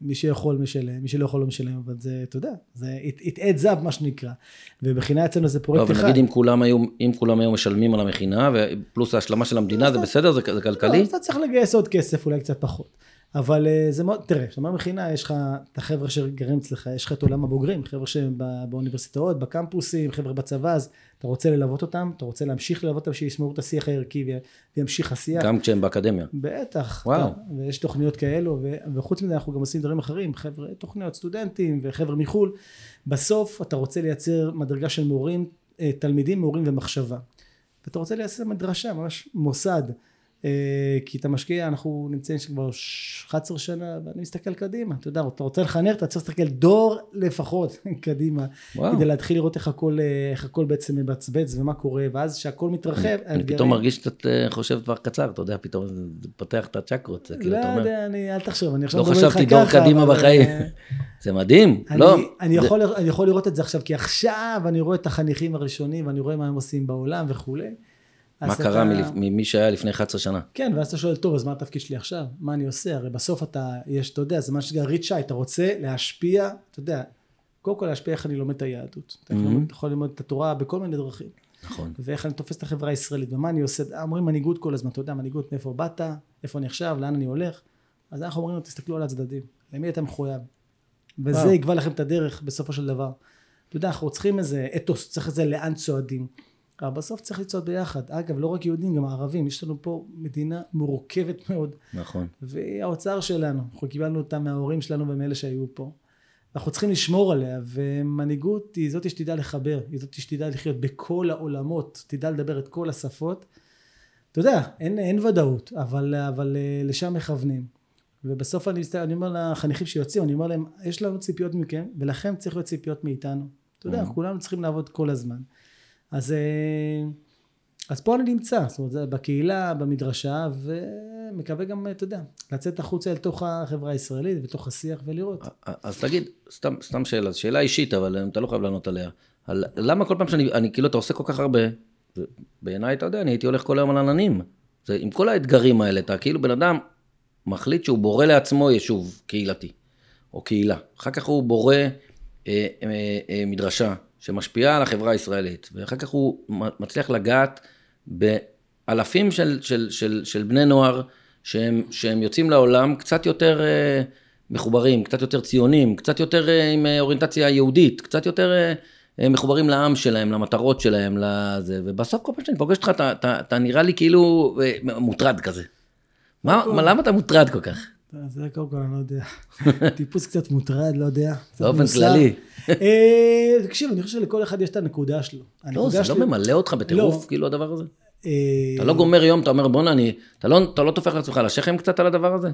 מי שיכול משלם, מי שלא יכול לא משלם, אבל זה, אתה יודע, זה it, adds up מה שנקרא. ובכינה אצלנו זה פרויקט אחד. אבל נגיד אם כולם היו, אם כולם היו משלמים על המכינה, ופלוס ההשלמה של המדינה, זה בסדר? זה, זה כלכלי? לא, אתה צריך לגייס עוד כסף, אולי קצת פחות. אבל אה, זה מאוד, תראה, כשאתה אומר מכינה, יש לך את החבר'ה שגרים אצלך, יש לך את עולם הבוגרים, חבר'ה שהם באוניברסיטאות, בקמפוסים, חבר'ה בצבא, אז אתה רוצה ללוות אותם, אתה רוצה להמשיך ללוות אותם, שישמרו את השיח הערכי וימשיך השיח. גם כשהם באקדמיה. בטח. וואו. אתה, ויש תוכניות כאלו, ו, וחוץ מזה אנחנו גם עושים דברים אחרים, חבר'ה, תוכניות סטודנטים וחבר'ה מחו"ל. בסוף אתה רוצה לייצר מדרגה של מורים, אה, תלמידים, מורים ומחשבה. ואתה רוצה לייצר מדרשה, ממש מוסד. אה, כי אתה משקיע, אנחנו נמצאים כבר 11 שנה, ואני מסתכל קדימה, אתה יודע, אתה רוצה לחנך, אתה צריך להסתכל דור לפחות קדימה, וואו. כדי להתחיל לראות איך הכל, אה, איך הכל בעצם מבצבץ ומה קורה, ואז כשהכל מתרחב, אני, אני פתאום מרגיש שאתה אה, חושב דבר קצר, אתה יודע, פתאום זה פותח את הצ'קרות, זה כאילו, לא יודע, אני, אל תחשוב, אני עכשיו לא חשבתי דור קדימה בחיים, זה מדהים, אני, לא. אני, יכול, אני יכול לראות את זה עכשיו, כי עכשיו אני רואה את החניכים הראשונים, ואני רואה מה הם עושים בעולם וכולי. מה קרה אתה... ממי שהיה לפני 11 שנה. כן, ואז אתה שואל, טוב, אז מה התפקיד שלי עכשיו? מה אני עושה? הרי בסוף אתה, יש, אתה יודע, זה מה שנקרא ריצ'י, אתה רוצה להשפיע, אתה יודע, קודם כל להשפיע איך אני לומד את היהדות. אתה mm-hmm. יכול ללמוד את התורה בכל מיני דרכים. נכון. ואיך אני תופס את החברה הישראלית, ומה אני עושה, אומרים מנהיגות כל הזמן, אתה יודע, מנהיגות מאיפה באת, איפה אני עכשיו, לאן אני הולך. אז אנחנו אומרים, תסתכלו על הצדדים, למי אתה מחויב. וזה יקבע לכם את הדרך בסופו של דבר. אתה יודע, אנחנו צריכים איזה אתוס, צריך את זה לאן צועדים. אבל בסוף צריך לצעוד ביחד. אגב, לא רק יהודים, גם ערבים. יש לנו פה מדינה מורכבת מאוד. נכון. והיא האוצר שלנו. אנחנו קיבלנו אותה מההורים שלנו ומאלה שהיו פה. אנחנו צריכים לשמור עליה, ומנהיגות היא זאת שתדע לחבר, היא זאת שתדע לחיות בכל העולמות, תדע לדבר את כל השפות. אתה יודע, אין, אין ודאות, אבל, אבל אה, לשם מכוונים. ובסוף אני, מסתכל, אני אומר לחניכים שיוצאים, אני אומר להם, יש לנו ציפיות מכם, ולכם צריך להיות ציפיות מאיתנו. אתה יודע. כולנו צריכים לעבוד כל הזמן. אז, אה, אז פה אני נמצא, זאת אומרת, בקהילה, במדרשה, ומקווה גם, אתה יודע, לצאת החוצה אל תוך החברה הישראלית, בתוך השיח ולראות. אז תגיד, סתם, סתם שאלה, שאלה אישית, אבל אתה לא חייב לענות עליה. על, למה כל פעם שאני, אני, כאילו, אתה עושה כל כך הרבה, בעיניי, אתה יודע, אני הייתי הולך כל היום על עננים. זה, עם כל האתגרים האלה, אתה כאילו בן אדם מחליט שהוא בורא לעצמו יישוב קהילתי, או קהילה. אחר כך הוא בורא אה, אה, אה, מדרשה שמשפיעה על החברה הישראלית, ואחר כך הוא מצליח לגעת באלפים של, של, של, של בני נוער שהם, שהם יוצאים לעולם קצת יותר אה, מחוברים, קצת יותר ציונים, קצת יותר אה, עם אה, אוריינטציה יהודית, קצת יותר מחוברים לעם שלהם, למטרות שלהם, לזה, ובסוף כל פעם שאני פוגש אותך, אתה, אתה, אתה נראה לי כאילו מוטרד כזה. מה, מה, למה אתה מוטרד כל כך? זה קודם כל אני לא יודע. טיפוס קצת מוטרד, לא יודע. באופן. כללי. אה, תקשיב, אני חושב שלכל אחד יש את הנקודה שלו. לא, זה לא ממלא אותך בטירוף, לא. כאילו הדבר הזה? אה, אתה לא גומר יום, אתה אומר, בואנה, לא, אתה לא טופח לעצמך על השכם קצת על הדבר הזה?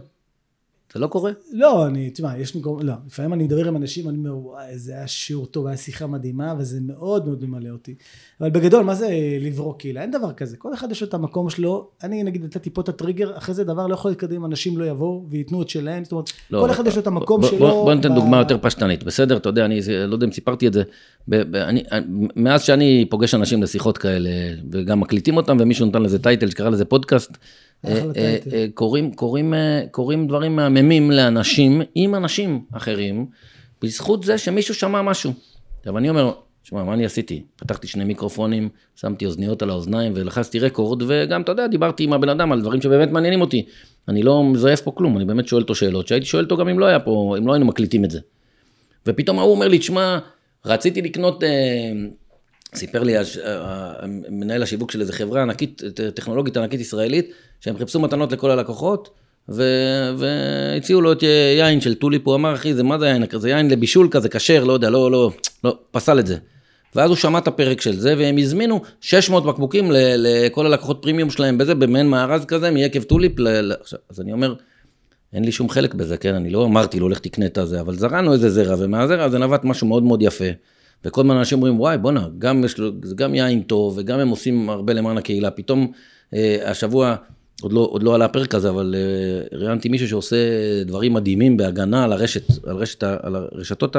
זה לא קורה? לא, אני, תשמע, יש מקום, לא, לפעמים אני מדבר עם אנשים, אני אומר, וואי, זה היה שיעור טוב, היה שיחה מדהימה, וזה מאוד מאוד ממלא אותי. אבל בגדול, מה זה לברוא קהילה? אין דבר כזה. כל אחד יש לו את המקום שלו. אני, נגיד, נתתי פה את הטריגר, אחרי זה דבר לא יכול להתקדם, אנשים לא יבואו וייתנו את שלהם. זאת אומרת, לא, כל אחד יש לו את המקום בוא- שלו. בוא, ניתן דוגמה יותר פשטנית, בסדר? אתה יודע, אני לא יודע אם סיפרתי את זה. ב, ב, אני, מאז שאני פוגש אנשים לשיחות כאלה, וגם מקליטים אותם, ומישהו נתן לזה טייטל שקרא לזה פודקאסט, אה, אה, טייטל. קורים, קורים, אה, קורים דברים מהממים לאנשים עם אנשים אחרים, בזכות זה שמישהו שמע משהו. עכשיו אני אומר, שמע, מה אני עשיתי? פתחתי שני מיקרופונים, שמתי אוזניות על האוזניים ולחצתי רקורד, וגם, אתה יודע, דיברתי עם הבן אדם על דברים שבאמת מעניינים אותי. אני לא מזייף פה כלום, אני באמת שואל אותו שאלות, שהייתי שואל אותו גם אם לא היה פה, אם לא היינו מקליטים את זה. ופתאום ההוא אומר לי, תשמע, רציתי לקנות, אה, סיפר לי מנהל השיווק של איזה חברה ענקית, טכנולוגית ענקית ישראלית, שהם חיפשו מתנות לכל הלקוחות, ו- והציעו לו את יין של טוליפ, הוא אמר, אחי, זה מה זה יין? זה יין לבישול כזה, כשר, לא יודע, לא, לא, לא, פסל את זה. ואז הוא שמע את הפרק של זה, והם הזמינו 600 בקבוקים לכל הלקוחות פרימיום שלהם בזה, במעין מארז כזה, מיקב טוליפ. ל- אז אני אומר, אין לי שום חלק בזה, כן? אני לא אמרתי לו, לך תקנה את הזה, אבל זרענו איזה זרע, ומהזרע הזה נבט משהו מאוד מאוד יפה. וכל הזמן אנשים אומרים, וואי, בואנה, גם יש לו, זה גם יין טוב, וגם הם עושים הרבה למען הקהילה. פתאום, אה, השבוע, עוד לא, עוד לא עלה הפרק הזה, אבל אה, ראיינתי מישהו שעושה דברים מדהימים בהגנה על הרשת, על, רשת, ה- על הרשתות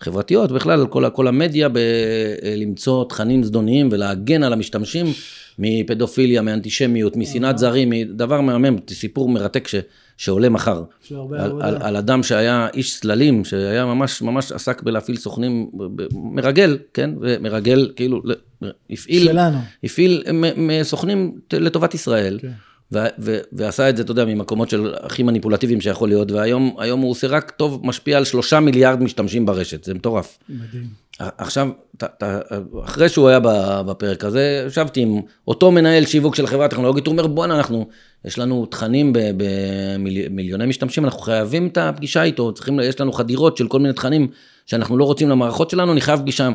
החברתיות, בכלל, על כל, כל המדיה, בלמצוא תכנים זדוניים ולהגן על המשתמשים מפדופיליה, מאנטישמיות, משנאת זרים, מדבר מהמם, סיפור מרתק ש, שעולה מחר. יש לו הרבה על, עבודה. על, על אדם שהיה איש צללים, שהיה ממש ממש עסק בלהפעיל סוכנים, מרגל, כן? ומרגל, כאילו, הפעיל, שלנו. הפעיל סוכנים לטובת ישראל. כן. ו- ועשה את זה, אתה יודע, ממקומות של הכי מניפולטיביים שיכול להיות, והיום היום הוא עושה רק טוב, משפיע על שלושה מיליארד משתמשים ברשת, זה מטורף. מדהים. עכשיו, ת- ת- אחרי שהוא היה בפרק הזה, ישבתי עם אותו מנהל שיווק של חברה טכנולוגית, הוא אומר, בואנה, אנחנו, יש לנו תכנים במיליוני משתמשים, אנחנו חייבים את הפגישה איתו, צריכים, יש לנו חדירות של כל מיני תכנים שאנחנו לא רוצים למערכות שלנו, אני חייב פגישה.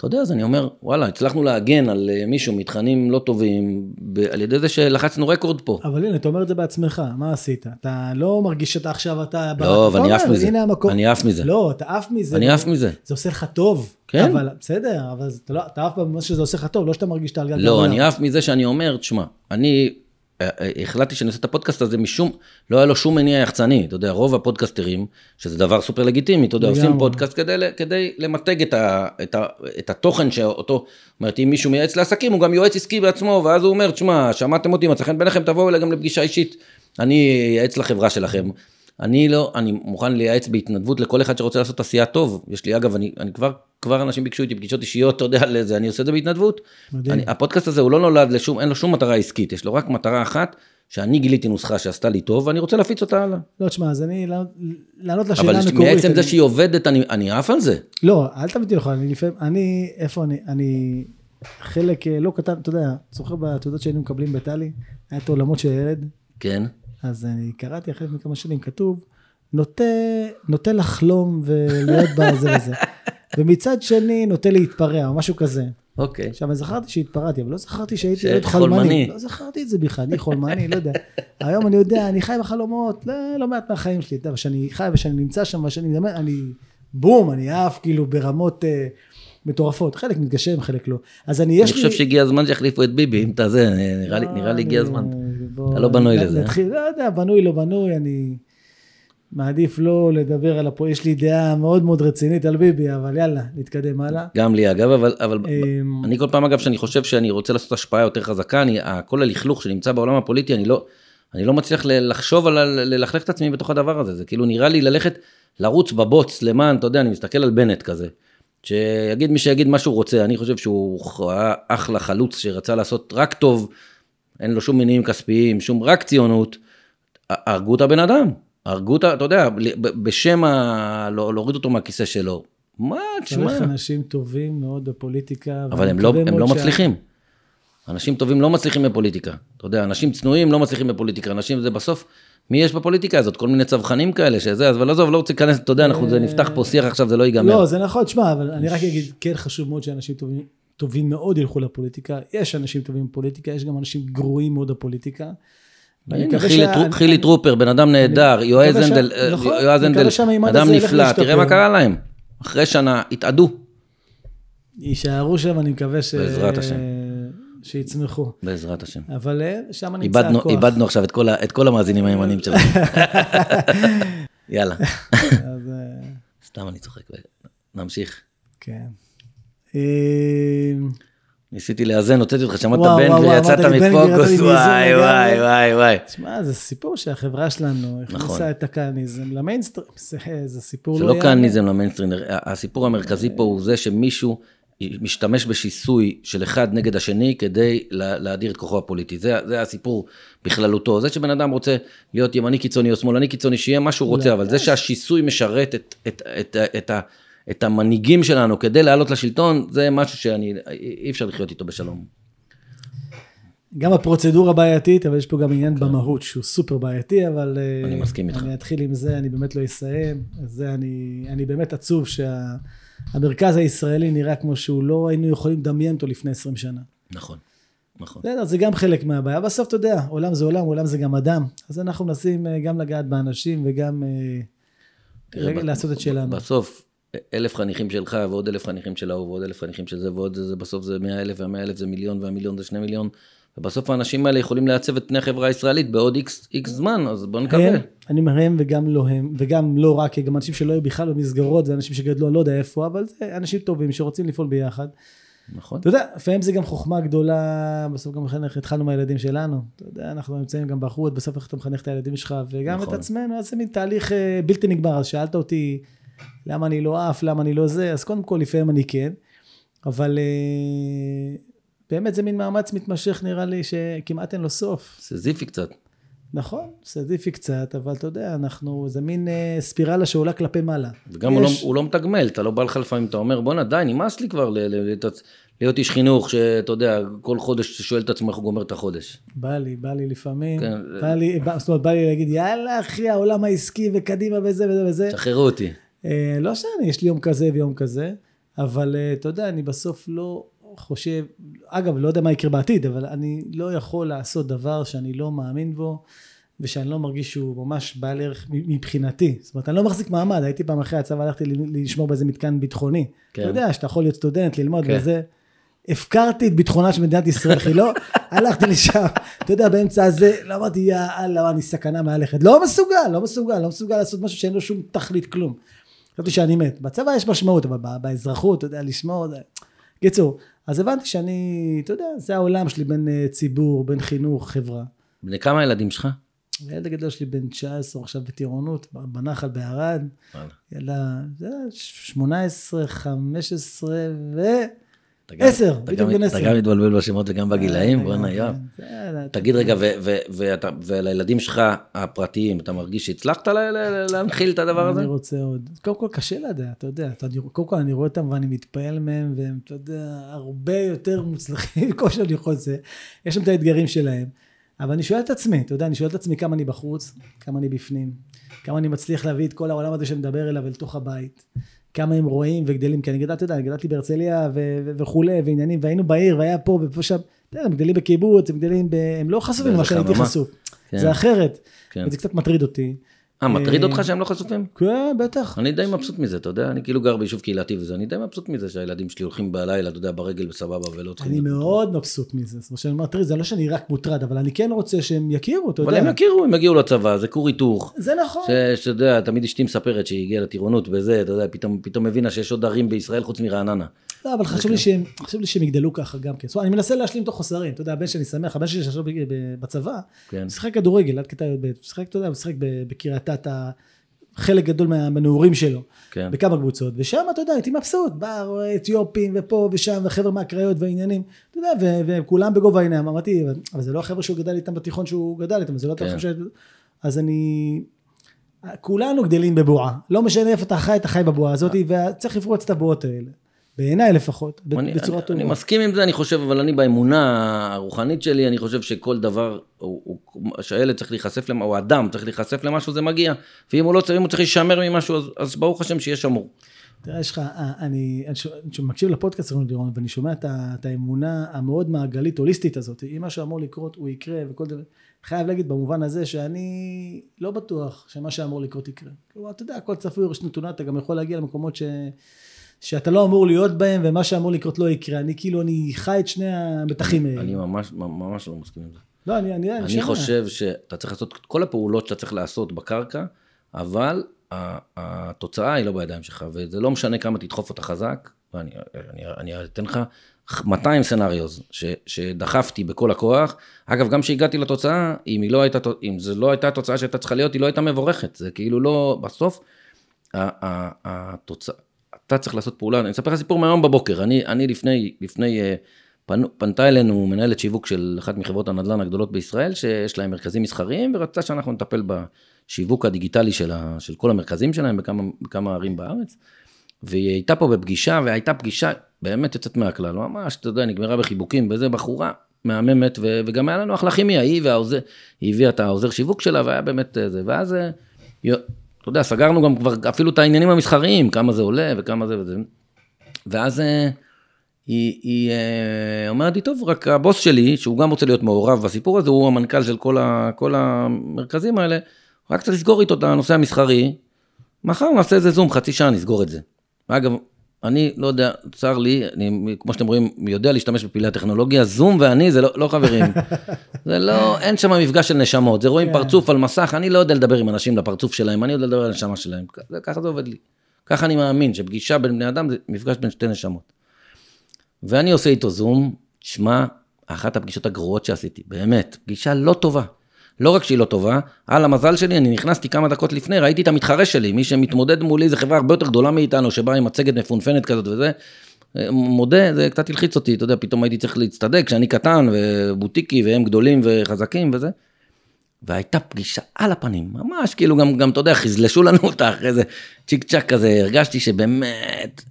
אתה יודע, אז אני אומר, וואלה, הצלחנו להגן על אה, מישהו מתכנים לא טובים, על ידי זה שלחצנו רקורד פה. אבל הנה, אתה אומר את זה בעצמך, מה עשית? אתה לא מרגיש שאתה עכשיו, אתה... לא, ואני אומר, עף מזה. הנה המקום. אני עף מזה. לא, אתה עף מזה. אני עף מזה. זה עושה לך טוב. כן. אבל בסדר, אבל אתה לא- עף במה שזה עושה לך טוב, לא שאתה מרגיש שאתה על לא. אני עף מזה שאני אומר, תשמע, אני החלטתי שאני עושה את הפודקאסט הזה משום, לא היה לו שום מניע יחצני, אתה יודע, רוב הפודקאסטרים, שזה דבר סופר לגיטימי, אתה יודע, לגמרי. עושים פודקאסט כדי, כדי למתג את, ה, את, ה, את התוכן שאותו, זאת אומרת, אם מישהו מייעץ לעסקים, הוא גם יועץ עסקי בעצמו, ואז הוא אומר, תשמע, שמעתם אותי, מצא חן בעיניכם, תבואו אליי גם לפגישה אישית, אני אייעץ לחברה שלכם. אני לא, אני מוכן לייעץ בהתנדבות לכל אחד שרוצה לעשות עשייה טוב. יש לי, אגב, אני, אני כבר, כבר אנשים ביקשו איתי פגישות אישיות, אתה יודע, לזה, אני עושה את זה בהתנדבות. מדהים. אני, הפודקאסט הזה הוא לא נולד לשום, אין לו שום מטרה עסקית, יש לו רק מטרה אחת, שאני גיליתי נוסחה שעשתה לי טוב, ואני רוצה להפיץ אותה הלאה. לא, תשמע, אז אני, לענות- לענות לשאלה אבל המקורית. מעצם זה אני- שהיא עובדת, אני, אני עף על זה. לא, אל אותי לך, אני לפעמים, אני, איפה אני, אני, חלק אה, לא קטן, אתה יודע, זוכר בתעודות שהיינו מקבלים בטלי, היה את העולמות של הילד, כן. אז אני קראתי אחרי כמה שנים, כתוב, נוטה, נוטה לחלום ולהיות בזה וזה. ומצד שני, נוטה להתפרע, או משהו כזה. אוקיי. עכשיו, אני זכרתי שהתפרעתי, אבל לא זכרתי שהייתי שהיית ילד חלמני. חולמני. לא זכרתי את זה בכלל, אני חולמני, לא יודע. היום אני יודע, אני חי בחלומות, לא, לא מעט מהחיים שלי. יודע, כשאני חי ושאני נמצא שם, ושאני מדמיין, אני, בום, אני עף כאילו ברמות אה, מטורפות. חלק מתגשם, חלק לא. אז אני, אני יש לי... חושב שהגיע הזמן שיחליפו את ביבי, אם אתה זה, נראה לי- נראה לי הגיע אני- הזמן. בוא, אתה לא בנוי לזה. נתחיל, לא יודע, בנוי, לא בנוי, אני מעדיף לא לדבר על הפועל, יש לי דעה מאוד מאוד רצינית על ביבי, אבל יאללה, נתקדם הלאה. גם לי אגב, אבל, אבל אמ, אני כל פעם אגב שאני חושב שאני רוצה לעשות השפעה יותר חזקה, אני, כל הלכלוך שנמצא בעולם הפוליטי, אני לא, אני לא מצליח לחשוב על, ללכלך את עצמי בתוך הדבר הזה, זה כאילו נראה לי ללכת, לרוץ בבוץ למען, אתה יודע, אני מסתכל על בנט כזה, שיגיד מי שיגיד מה שהוא רוצה, אני חושב שהוא היה אחלה חלוץ שרצה לעשות רק טוב, אין לו שום מניעים כספיים, שום, רק ציונות, הרגו את הבן אדם, הרגו את, ה- אתה יודע, בשם ה... לא- להוריד אותו מהכיסא שלו. מה, תשמע. צריך אנשים טובים מאוד בפוליטיקה. אבל ואני הם לא, הם לא שה- מצליחים. אנשים טובים לא מצליחים בפוליטיקה. אתה יודע, אנשים צנועים לא מצליחים בפוליטיקה. אנשים זה בסוף, מי יש בפוליטיקה הזאת? כל מיני צווחנים כאלה, שזה, אז אבל עזוב, לא רוצה להיכנס, אתה יודע, אנחנו זה נפתח פה שיח עכשיו, זה לא ייגמר. לא, זה נכון, תשמע, אבל אני רק אגיד, כן חשוב מאוד שאנשים טובים, טובים מאוד ילכו לפוליטיקה. יש אנשים טובים בפוליטיקה, יש גם אנשים גרועים מאוד בפוליטיקה. חילי טרופר, בן אדם נהדר, יועז הנדל, אה, נכון, אדם נפלא. תראה מה קרה להם. אחרי שנה, התאדו, יישארו שם, אני מקווה ש... בעזרת השם. שיצמחו. בעזרת השם. אבל אה, שם נמצא איבדנו, הכוח. איבדנו עכשיו את כל, ה- את כל המאזינים הימנים שלנו. יאללה, אז, אה, סתם אני צוחק, נמשיך. כן. אה, ניסיתי לאזן, הוצאתי אותך, שמעת בן גביר, יצאת מפוקוס, וואי. וואי, וואי, וואי. תשמע, זה סיפור שהחברה שלנו נכון. הכניסה את הכהניזם למיינסטרים. זה, זה סיפור זה לא לא יאמן. כהניזם למיינסטרים, הסיפור המרכזי פה הוא זה שמישהו משתמש בשיסוי של אחד נגד השני כדי לה- להאדיר את כוחו הפוליטי. זה, זה הסיפור בכללותו. זה שבן אדם רוצה להיות ימני קיצוני או שמאלני קיצוני, שיהיה מה שהוא רוצה, לא. אבל זה שהשיסוי משרת את, את, את, את, את, ה- את המנהיגים שלנו כדי לעלות לשלטון, זה משהו שאני, אי אפשר לחיות איתו בשלום. גם הפרוצדורה בעייתית, אבל יש פה גם עניין במהות שהוא סופר בעייתי, אבל... אה. אני מסכים איתך. אני אתחיל עם זה, אני באמת לא אסיים. זה אני, אני באמת עצוב שהמרכז הישראלי נראה כמו שהוא לא היינו יכולים לדמיין אותו לפני 20 שנה. נכון, נכון. בסדר, זה גם חלק מהבעיה. בסוף אתה יודע, עולם זה עולם, עולם זה גם אדם. אז אנחנו מנסים אה, גם לגעת באנשים וגם אה, תראה, לעשות את שלנו. בסוף, אלף חניכים שלך ועוד אלף חניכים של ההוא ועוד אלף חניכים של זה ועוד זה, זה בסוף זה מאה אלף והמאה אלף זה מיליון והמיליון זה שני מיליון. ובסוף האנשים האלה יכולים לעצב את פני החברה הישראלית בעוד איקס, איקס זמן, אז בוא נקווה. הם, אני אומר הם וגם לא הם, וגם לא רק, גם אנשים שלא היו בכלל במסגרות, ואנשים שגדלו, אני לא יודע איפה, אבל זה אנשים טובים שרוצים לפעול ביחד. נכון. אתה יודע, לפעמים זה גם חוכמה גדולה, בסוף גם מחנך, התחלנו מהילדים שלנו. אתה יודע, אנחנו נמצאים גם בחורות, בסוף איך אתה מחנך את הילדים שלך, וגם נכון. את עצמנו, אז זה מין תהליך אה, בלתי נגמר. אז שאלת אותי, למה אני לא עף, למה אני לא זה, אז קודם כל, לפעמים אני כן, אבל אה, באמת זה מין מאמץ מתמשך, נראה לי, שכמעט אין לו סוף. סיזיפי קצת. נכון, סדיפי קצת, אבל אתה יודע, אנחנו, זה מין אה, ספירלה שעולה כלפי מעלה. וגם הוא לא, יש- הוא לא מתגמל, אתה לא בא לך לפעמים, אתה אומר, בואנה די, נמאס לי כבר ל- ל- להיות- להיות איש חינוך, שאתה יודע, כל חודש שואל את עצמו איך הוא גומר את החודש. בא לי, בא לי לפעמים, כן, בא לי, בא, זאת אומרת, בא לי להגיד, יאללה אחי, העולם העסקי וקדימה וזה וזה וזה. שחררו אותי. אה, לא שאני, יש לי יום כזה ויום כזה, אבל אה, אתה יודע, אני בסוף לא חושב, אגב, לא יודע מה יקרה בעתיד, אבל אני לא יכול לעשות דבר שאני לא מאמין בו, ושאני לא מרגיש שהוא ממש בעל ערך מבחינתי. זאת אומרת, אני לא מחזיק מעמד, הייתי פעם אחרי הצבא, הלכתי לשמור באיזה מתקן ביטחוני. כן. אתה יודע, שאתה יכול להיות סטודנט, ללמוד כן. וזה. הפקרתי את ביטחונה של מדינת ישראל, אחי, לא, הלכתי לשם, אתה יודע, באמצע הזה, לא אמרתי, יא אללה, אני סכנה מהלכת. לא מסוגל, לא מסוגל, לא מסוגל לעשות משהו שאין לו שום תכלית, כלום. חשבתי שאני מת. בצבא יש משמעות, אבל באזרחות, אתה יודע, לשמור, זה... קיצור, אז הבנתי שאני, אתה יודע, זה העולם שלי בין אה, ציבור, בין חינוך, חברה. בני כמה ילדים שלך? הילד הגדול שלי בן 19, עכשיו בטירונות, בנחל בערד. זה 18, 15 ו... עשר, בדיוק בן עשר. אתה גם מתבלבל בשמות וגם בגילאים, אה, בואנה כן, יואב. תגיד רגע, ולילדים שלך הפרטיים, אתה מרגיש שהצלחת להנחיל את הדבר הזה? אני רוצה עוד. קודם כל קשה לדעת, אתה יודע. קודם כל אני רואה אותם ואני מתפעל מהם, והם, אתה יודע, הרבה יותר מוצלחים מכל שאני רוצה. יש שם את האתגרים שלהם. אבל אני שואל את עצמי, אתה יודע, אני שואל את עצמי כמה אני בחוץ, כמה אני בפנים, כמה אני מצליח להביא את כל העולם הזה שמדבר אליו אל תוך הבית. כמה הם רואים וגדלים, כי אני גדלתי, אתה יודע, אני גדלתי בהרצליה ו- וכולי, ועניינים, והיינו בעיר, והיה פה ופה שם, אתה יודע, הם גדלים בקיבוץ, הם גדלים, ב... הם לא חשופים למה שהייתי. חשוף. כן. זה אחרת, כן. וזה קצת מטריד אותי. אה, מטריד אותך שהם לא חשופים? כן, בטח. אני די מבסוט מזה, אתה יודע, אני כאילו גר ביישוב קהילתי וזה, אני די מבסוט מזה שהילדים שלי הולכים בלילה, אתה יודע, ברגל בסבבה ולא צריכים... אני מאוד מבסוט מזה, זאת אומרת שאני תראי, זה לא שאני רק מוטרד, אבל אני כן רוצה שהם יכירו, אתה אבל הם יודע. יכירו, הם יגיעו לצבא, זה כור היתוך. זה נכון. שאתה יודע, תמיד אשתי מספרת שהיא הגיעה לטירונות בזה, אתה יודע, פתאום הבינה שיש עוד ערים בישראל חוץ מרעננה. לא, אבל חשוב לי שהם, חשוב לי שהם יגדלו ככה גם כן. אני מנסה להשלים את החוסרים, אתה יודע, הבן שלי שמח, הבן שלי שעכשיו בצבא, כן. הוא שיחק כדורגל עד כיתה י"ב, שיחק, אתה יודע, ב- בקריית אתא, חלק גדול מה- מהנעורים שלו, כן. בכמה קבוצות, ושם, אתה יודע, הייתי מבסוט, בא, רואה אתיופים ופה ושם, וחבר'ה מהקריות והעניינים, אתה יודע, ו- וכולם בגובה העיניים, אמרתי, אבל- זה לא החבר'ה שהוא גדל איתם בתיכון שהוא גדל איתם, זה לא כן. ש... אז אני... כולנו גדלים בבועה, לא משנה איפה אתה חי, אתה חי בבועה הזאת, וצריך לפרוץ את הבועות האלה. בעיניי לפחות, אני, בצורה אני, טובה. אני מסכים עם זה, אני חושב, אבל אני באמונה הרוחנית שלי, אני חושב שכל דבר, הוא, הוא, שהילד צריך להיחשף למה, או אדם צריך להיחשף למשהו, זה מגיע. ואם הוא לא צריך, אם הוא צריך להישמר ממשהו, אז, אז ברוך השם שיהיה שמור. תראה, יש לך, אה, אני, אני מקשיב לפודקאסט שלנו לירון, ואני שומע את, את האמונה המאוד מעגלית, הוליסטית הזאת. אם משהו אמור לקרות, הוא יקרה, וכל דבר. חייב להגיד במובן הזה שאני לא בטוח שמה שאמור לקרות יקרה. כלומר, אתה יודע, הכל צפוי ראש נתונה, אתה גם יכול להגיע למקומות ש... שאתה לא אמור להיות בהם, ומה שאמור לקרות לא יקרה. אני כאילו, אני חי את שני המתחים האלה. אני ממש, ממש לא מסכים עם זה. לא, אני, אני, אני שומע. חושב שאתה צריך לעשות את כל הפעולות שאתה צריך לעשות בקרקע, אבל התוצאה היא לא בידיים שלך, וזה לא משנה כמה תדחוף אותה חזק, ואני אני, אני אתן לך 200 סנאריוז ש, שדחפתי בכל הכוח. אגב, גם כשהגעתי לתוצאה, אם, לא הייתה, אם זו לא הייתה התוצאה שהייתה צריכה להיות, היא לא הייתה מבורכת. זה כאילו לא, בסוף, התוצאה, אתה צריך לעשות פעולה, אני אספר לך סיפור מהיום בבוקר, אני, אני לפני, לפני אה, פנו, פנתה אלינו מנהלת שיווק של אחת מחברות הנדל"ן הגדולות בישראל, שיש להם מרכזים מסחריים, ורצתה שאנחנו נטפל בשיווק הדיגיטלי של, ה, של כל המרכזים שלהם בכמה, בכמה ערים בארץ. והיא הייתה פה בפגישה, והייתה פגישה באמת יוצאת מהכלל, ממש, אתה יודע, נגמרה בחיבוקים, וזה בחורה מהממת, ו, וגם היה לנו אחלה כימיה, היא והעוזר, היא הביאה את העוזר שיווק שלה, והיה באמת אה, זה, ואז, אה, אתה יודע, סגרנו גם כבר אפילו את העניינים המסחריים, כמה זה עולה וכמה זה וזה. ואז אה, היא, היא אה, אומרת לי, טוב, רק הבוס שלי, שהוא גם רוצה להיות מעורב בסיפור הזה, הוא המנכ"ל של כל, ה, כל המרכזים האלה, רק צריך לסגור איתו את הנושא המסחרי, מחר נעשה איזה זום, חצי שעה נסגור את זה. אגב, אני לא יודע, צר לי, אני, כמו שאתם רואים, יודע להשתמש בפעילי הטכנולוגיה, זום ואני זה לא, לא חברים. זה לא, אין שם מפגש של נשמות, זה רואים כן. פרצוף על מסך, אני לא יודע לדבר עם אנשים לפרצוף שלהם, אני יודע לדבר על הנשמה שלהם, ככה זה עובד לי. ככה אני מאמין, שפגישה בין בני אדם זה מפגש בין שתי נשמות. ואני עושה איתו זום, שמע, אחת הפגישות הגרועות שעשיתי, באמת, פגישה לא טובה. לא רק שהיא לא טובה, על המזל שלי, אני נכנסתי כמה דקות לפני, ראיתי את המתחרה שלי, מי שמתמודד מולי זה חברה הרבה יותר גדולה מאיתנו, שבאה עם מצגת מפונפנת כזאת וזה. מודה, זה קצת הלחיץ אותי, אתה יודע, פתאום הייתי צריך להצטדק, שאני קטן ובוטיקי והם גדולים וחזקים וזה. והייתה פגישה על הפנים, ממש כאילו גם, גם אתה יודע, חזלשו לנו אותה אחרי זה צ'יק צ'אק כזה, הרגשתי שבאמת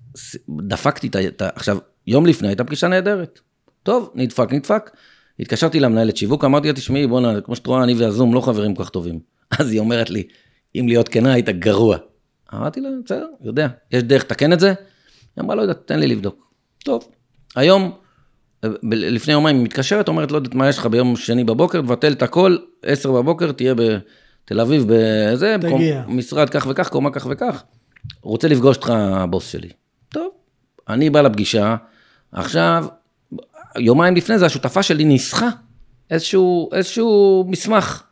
דפקתי. את ה- עכשיו, יום לפני הייתה פגישה נהדרת. טוב, נדפק, נדפק. התקשרתי למנהלת שיווק, אמרתי לה, תשמעי, בואנה, כמו שאת רואה, אני והזום לא חברים כל כך טובים. אז היא אומרת לי, אם להיות כנה, היית גרוע. אמרתי לה, בסדר, יודע, יש דרך לתקן את זה? היא אמרה, לא יודעת, תן לי לבדוק. טוב, היום, לפני יומיים היא מתקשרת, אומרת, לא יודעת מה יש לך ביום שני בבוקר, תבטל את הכל, עשר בבוקר, תהיה בתל אביב, בזה, תגיע. משרד כך וכך, קומה כך וכך. רוצה לפגוש אותך הבוס שלי. טוב, אני בא לפגישה, עכשיו, יומיים לפני זה השותפה שלי ניסחה איזשהו, איזשהו מסמך,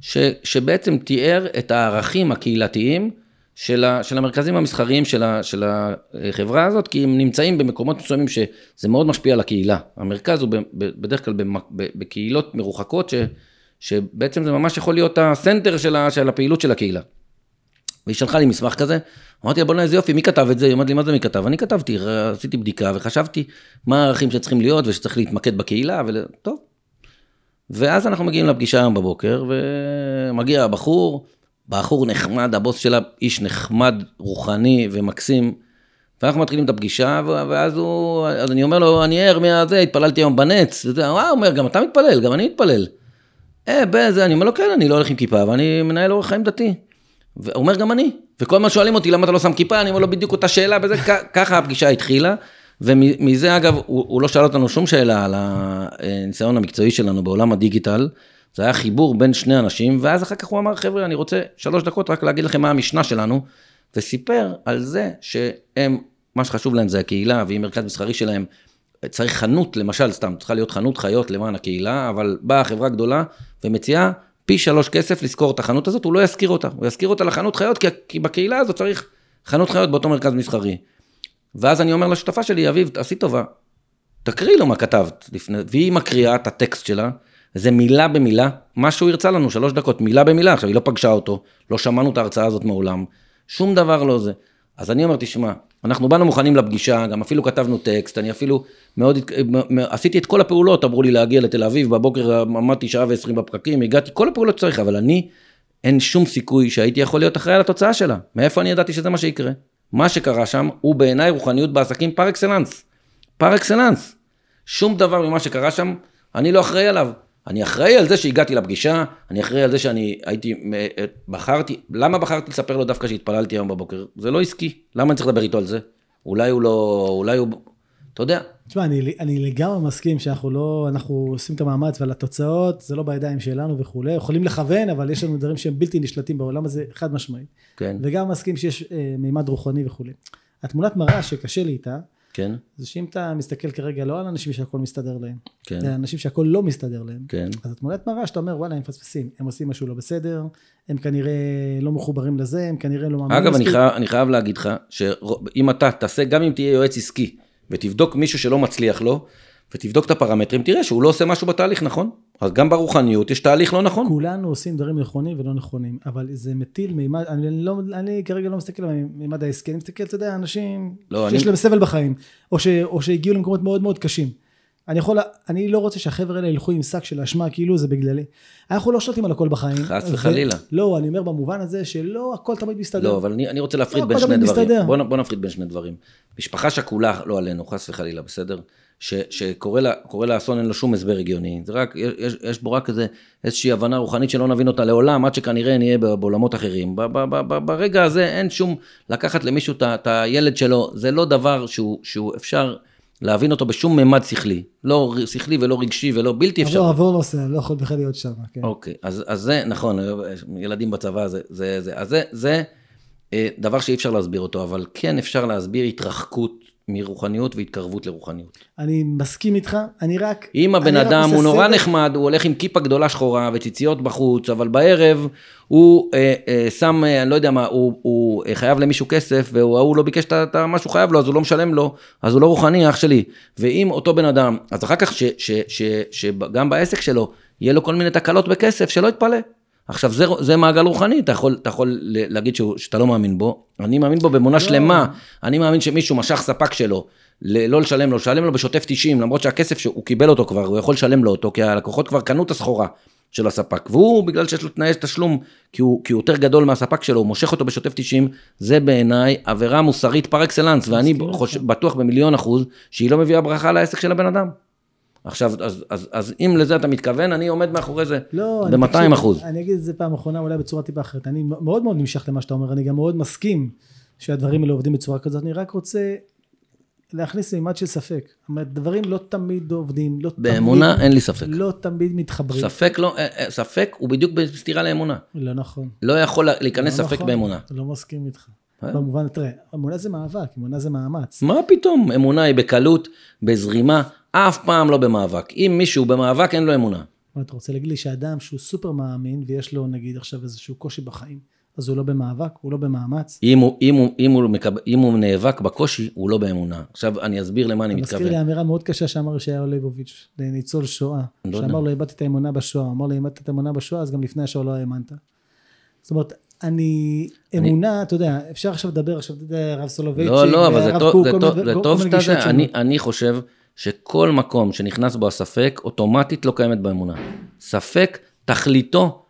ש, שבעצם תיאר את הערכים הקהילתיים של, ה, של המרכזים המסחריים של, ה, של החברה הזאת, כי הם נמצאים במקומות מסוימים שזה מאוד משפיע על הקהילה. המרכז הוא ב, ב, בדרך כלל במק- ב, בקהילות מרוחקות, ש, שבעצם זה ממש יכול להיות הסנטר של, ה, של הפעילות של הקהילה. והיא שלחה לי מסמך כזה, אמרתי לה, בוא'נה, איזה יופי, מי כתב את זה? היא אומרת לי, מה זה מי כתב? אני כתבתי, עשיתי בדיקה וחשבתי מה הערכים שצריכים להיות ושצריך להתמקד בקהילה, וטוב. ואז אנחנו מגיעים לפגישה היום בבוקר, ומגיע הבחור, בחור נחמד, הבוס שלה איש נחמד, רוחני ומקסים, ואנחנו מתחילים את הפגישה, ואז הוא, אז אני אומר לו, אני ער מהזה, התפללתי היום בנץ, וזה, הוא אומר, גם אתה מתפלל, גם אני מתפלל. אה, בזה, אני אומר לו, כן, אני לא הולך עם כיפה, ואני מנהל אורח חיים דתי. והוא אומר, גם אני. וכל הזמן שואלים אותי, למה אתה לא שם כיפה? אני אומר לו, בדיוק אותה שאלה, וזה, ככה הפגישה התחילה. ומזה, אגב, הוא, הוא לא שאל אותנו שום שאלה על הניסיון המקצועי שלנו בעולם הדיגיטל. זה היה חיבור בין שני אנשים, ואז אחר כך הוא אמר, חבר'ה, אני רוצה שלוש דקות רק להגיד לכם מה המשנה שלנו, וסיפר על זה שהם, מה שחשוב להם זה הקהילה, ואם מרכז מסחרי שלהם צריך חנות, למשל, סתם, צריכה להיות חנות חיות למען הקהילה, אבל באה חברה גדולה ומציעה פי שלוש כסף לשכור את החנות הזאת, הוא לא ישכיר אותה, הוא ישכיר אותה לחנות חיות, כי, כי בקהילה הזאת צריך חנות חיות באותו מרכז מסחרי. ואז אני אומר לשותפה שלי, אביב, תעשי טובה, תקריאי לו מה כתבת לפני, והיא מקריאה את הטקסט שלה, זה מילה במילה, מה שהוא ירצה לנו, שלוש דקות, מילה במילה, עכשיו היא לא פגשה אותו, לא שמענו את ההרצאה הזאת מעולם, שום דבר לא זה. אז אני אומר, תשמע, אנחנו באנו מוכנים לפגישה, גם אפילו כתבנו טקסט, אני אפילו מאוד, עשיתי את כל הפעולות, אמרו לי להגיע לתל אביב, בבוקר עמדתי שעה ועשרים בפקקים, הגעתי, כל הפעולות שצריך, אבל אני, אין שום סיכוי שהייתי יכול להיות אחראי על התוצאה שלה. מאיפה אני ידעתי שזה מה שיקרה? מה שקרה שם הוא בעיניי רוחניות בעסקים פר אקסלנס. פר אקסלנס. שום דבר ממה שקרה שם, אני לא אחראי עליו. אני אחראי על זה שהגעתי לפגישה, אני אחראי על זה שאני הייתי, אה, בחרתי, למה בחרתי לספר לו דווקא שהתפללתי היום בבוקר? זה לא עסקי, למה אני צריך לדבר איתו על זה? אולי הוא לא, אולי הוא, אתה יודע. תשמע, אני, אני לגמרי מסכים שאנחנו לא, אנחנו עושים את המאמץ ועל התוצאות, זה לא בידיים שלנו וכולי, יכולים לכוון, אבל יש לנו דברים שהם בלתי נשלטים בעולם הזה, חד משמעית. כן. וגם מסכים שיש אה, מימד רוחני וכולי. התמונת מראה שקשה לי איתה, כן. זה שאם אתה מסתכל כרגע לא על אנשים שהכל מסתדר להם, כן. אלא אנשים שהכל לא מסתדר להם, כן. אז התמונת מראה שאתה אומר וואלה הם מפספסים, הם עושים משהו לא בסדר, הם כנראה לא מחוברים לזה, הם כנראה לא מאמינים. אגב, אני חייב, אני חייב להגיד לך, שאם אתה תעשה, גם אם תהיה יועץ עסקי, ותבדוק מישהו שלא מצליח לו, ותבדוק את הפרמטרים, תראה שהוא לא עושה משהו בתהליך נכון. אז גם ברוחניות יש תהליך לא נכון. כולנו עושים דברים נכונים ולא נכונים, אבל זה מטיל מימד, אני, לא, אני כרגע לא מסתכל על מימד העסקי, אני מסתכל, אתה יודע, אנשים לא, שיש אני... להם סבל בחיים, או, ש, או שהגיעו למקומות מאוד מאוד קשים. אני יכול, אני לא רוצה שהחבר'ה האלה ילכו עם שק של אשמה כאילו זה בגללי. אנחנו לא שולטים על הכל בחיים. חס וחלילה. לא, אני אומר במובן הזה שלא הכל תמיד מסתדר. לא, אבל אני, אני רוצה להפריד לא, בין שני דברים. בוא, בוא נפריד בין שני דברים. משפחה שכולה, לא עלינו, חס וחלילה, בסדר? ש, שקורה לה, לאסון אין לו שום הסבר הגיוני, זה רק, יש, יש בו רק איזה, איזושהי הבנה רוחנית שלא נבין אותה לעולם, עד שכנראה נהיה בעולמות אחרים. ב, ב, ב, ב, ברגע הזה אין שום, לקחת למישהו את הילד שלו, זה לא דבר שהוא, שהוא אפשר להבין אותו בשום ממד שכלי. לא שכלי ולא רגשי ולא בלתי אפשרי. עבור, נושא, לא יכול בכלל להיות שם. כן. אוקיי, אז, אז זה, נכון, ילדים בצבא זה, זה, זה, אז זה, זה אה, דבר שאי אפשר להסביר אותו, אבל כן אפשר להסביר התרחקות מרוחניות והתקרבות לרוחניות. אני מסכים איתך, אני רק... אם הבן אדם הוא נורא נחמד, הוא הולך עם כיפה גדולה שחורה וציציות בחוץ, אבל בערב הוא אה, אה, שם, אה, אני לא יודע מה, הוא, הוא אה, חייב למישהו כסף, והוא לא ביקש את מה שהוא חייב לו, אז הוא לא משלם לו, אז הוא לא רוחני, אח שלי. ואם אותו בן אדם, אז אחר כך שגם בעסק שלו, יהיה לו כל מיני תקלות בכסף, שלא יתפלא. עכשיו, זה, זה מעגל רוחני, אתה יכול, אתה יכול להגיד שהוא, שאתה לא מאמין בו. אני מאמין בו באמונה לא. שלמה. אני מאמין שמישהו משך ספק שלו, לא לשלם לו, לשלם לו בשוטף 90, למרות שהכסף שהוא קיבל אותו כבר, הוא יכול לשלם לו אותו, כי הלקוחות כבר קנו את הסחורה של הספק. והוא, בגלל שיש לו תנאי תשלום, כי הוא, כי הוא יותר גדול מהספק שלו, הוא מושך אותו בשוטף 90, זה בעיניי עבירה מוסרית פר אקסלנס, ואני חושב, בטוח במיליון אחוז, שהיא לא מביאה ברכה לעסק של הבן אדם. עכשיו, אז, אז, אז אם לזה אתה מתכוון, אני עומד מאחורי זה לא, ב-200 אחוז. אני אגיד את זה פעם אחרונה, אולי בצורה טיפה אחרת. אני מאוד מאוד נמשך למה שאתה אומר, אני גם מאוד מסכים שהדברים האלה עובדים בצורה כזאת, אני רק רוצה להכניס מימד של ספק. זאת אומרת, דברים לא תמיד עובדים, לא באמונה תמיד, אין לי ספק. לא תמיד מתחברים. ספק לא, אה, אה, ספק הוא בדיוק בסתירה לאמונה. לא נכון. לא יכול להיכנס לא ספק נכון, באמונה. לא מסכים איתך. אה? במובן, תראה, אמונה זה מאבק, אמונה זה מאמץ. מה פתאום? אמונה היא בקלות, בזרימה, אף פעם לא במאבק. אם מישהו במאבק, אין לו אמונה. אתה רוצה להגיד לי שאדם שהוא סופר מאמין, ויש לו נגיד עכשיו איזשהו קושי בחיים, אז הוא לא במאבק, הוא לא במאמץ. אם הוא, אם הוא, אם הוא, מקב... אם הוא נאבק בקושי, הוא לא באמונה. עכשיו אני אסביר למה אני מתכוון. אתה מזכיר לי אמירה מאוד קשה שאמר ישעיהו ליבוביץ', לניצול שואה. לא שאמר לו, איבדתי את האמונה בשואה. אמר לו, איבדת את האמונה בשואה, אז גם לפני השואה לא האמנת. זאת אומרת, אני, אמונה, אתה יודע, אפשר עכשיו לדבר עכשיו, אתה יודע, הרב סולובייצ'יק, לא, לא, אבל זה טוב, זה טוב, שאתה. אני, אני חושב שכל מקום שנכנס בו הספק, אוטומטית לא קיימת באמונה. ספק, תכליתו,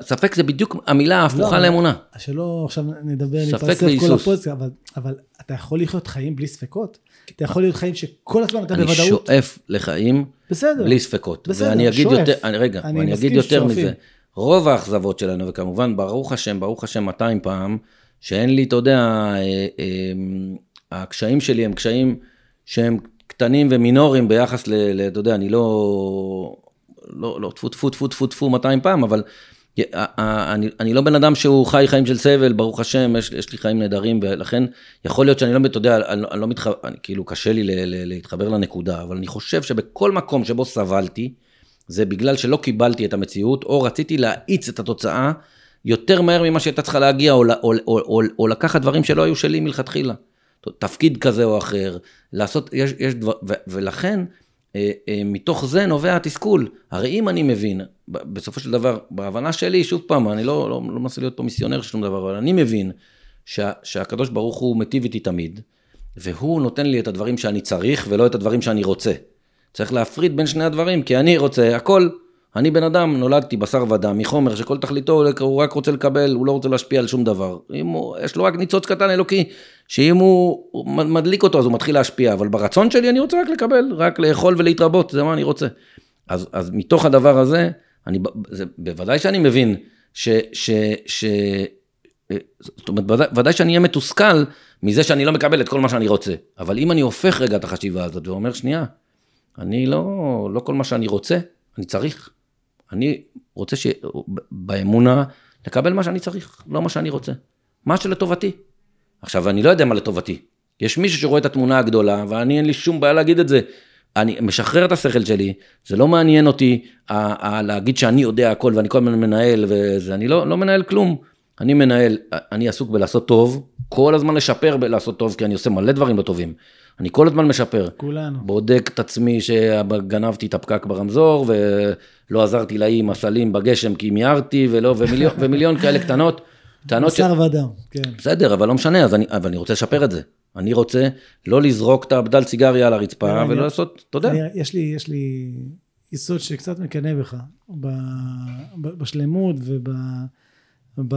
ספק זה בדיוק המילה ההפוכה אבל- לאמונה. שלא עכשיו נדבר, נתפסף כל. הפודקאסט, אבל, אבל אתה יכול לחיות חיים בלי ספקות? אתה יכול להיות חיים שכל הזמן אתה אני בוודאות? שואף לחיים בסדר. בלי ספקות. בסדר, ואני אגיד שואף. יותר, אני, רגע, אני ואני אגיד יותר ששואפים. מזה. רוב האכזבות שלנו, וכמובן, ברוך השם, ברוך השם 200 פעם, שאין לי, אתה יודע, אה, אה, הקשיים שלי הם קשיים שהם קטנים ומינוריים ביחס ל... ל- אתה יודע, אני לא... לא, לא, טפו, טפו, טפו, טפו, טפו 200 פעם, אבל אני, אני לא בן אדם שהוא חי חיים של סבל, ברוך השם, יש, יש לי חיים נהדרים, ולכן יכול להיות שאני לא, אתה יודע, אני, אני לא מתחבר, אני, כאילו קשה לי ל, ל, להתחבר לנקודה, אבל אני חושב שבכל מקום שבו סבלתי, זה בגלל שלא קיבלתי את המציאות, או רציתי להאיץ את התוצאה יותר מהר ממה שהייתה צריכה להגיע, או, או, או, או, או לקחת דברים שלא היו שלי מלכתחילה. תפקיד כזה או אחר, לעשות, יש, יש דבר, ו, ולכן, אה, אה, מתוך זה נובע התסכול. הרי אם אני מבין, בסופו של דבר, בהבנה שלי, שוב פעם, אני לא, לא, לא מנסה להיות פה מיסיונר של שום דבר, אבל אני מבין שה, שהקדוש ברוך הוא מיטיב איתי תמיד, והוא נותן לי את הדברים שאני צריך, ולא את הדברים שאני רוצה. צריך להפריד בין שני הדברים, כי אני רוצה הכל. אני בן אדם, נולדתי בשר ודם, מחומר שכל תכליתו הוא רק רוצה לקבל, הוא לא רוצה להשפיע על שום דבר. אם הוא, יש לו רק ניצוץ קטן אלוקי, שאם הוא, הוא מדליק אותו אז הוא מתחיל להשפיע, אבל ברצון שלי אני רוצה רק לקבל, רק לאכול ולהתרבות, זה מה אני רוצה. אז, אז מתוך הדבר הזה, אני, זה, בוודאי שאני מבין ש... ש, ש זאת אומרת, ודאי, ודאי שאני אהיה מתוסכל מזה שאני לא מקבל את כל מה שאני רוצה. אבל אם אני הופך רגע את החשיבה הזאת ואומר, שנייה, אני לא, לא כל מה שאני רוצה, אני צריך. אני רוצה שבאמונה לקבל מה שאני צריך, לא מה שאני רוצה. מה שלטובתי. עכשיו, אני לא יודע מה לטובתי. יש מישהו שרואה את התמונה הגדולה, ואני אין לי שום בעיה להגיד את זה. אני משחרר את השכל שלי, זה לא מעניין אותי ה- ה- להגיד שאני יודע הכל ואני כל הזמן מנהל וזה, אני לא, לא מנהל כלום. אני מנהל, אני עסוק בלעשות טוב, כל הזמן לשפר בלעשות טוב, כי אני עושה מלא דברים לא טובים. אני כל הזמן משפר. כולנו. בודק את עצמי שגנבתי את הפקק ברמזור, ולא עזרתי לאי עם הסלים בגשם כי מיהרתי, ולא, ומיליון, ומיליון כאלה קטנות. טענות ש... בשר ודם, כן. בסדר, אבל לא משנה, אז אני, אבל אני רוצה לשפר את זה. אני רוצה לא לזרוק את הבדל סיגריה על הרצפה, אני- ולא לעשות, אתה יודע. אני, יש לי, יש לי יסוד שקצת מקנא בך, ב, ב, בשלמות וב... ב,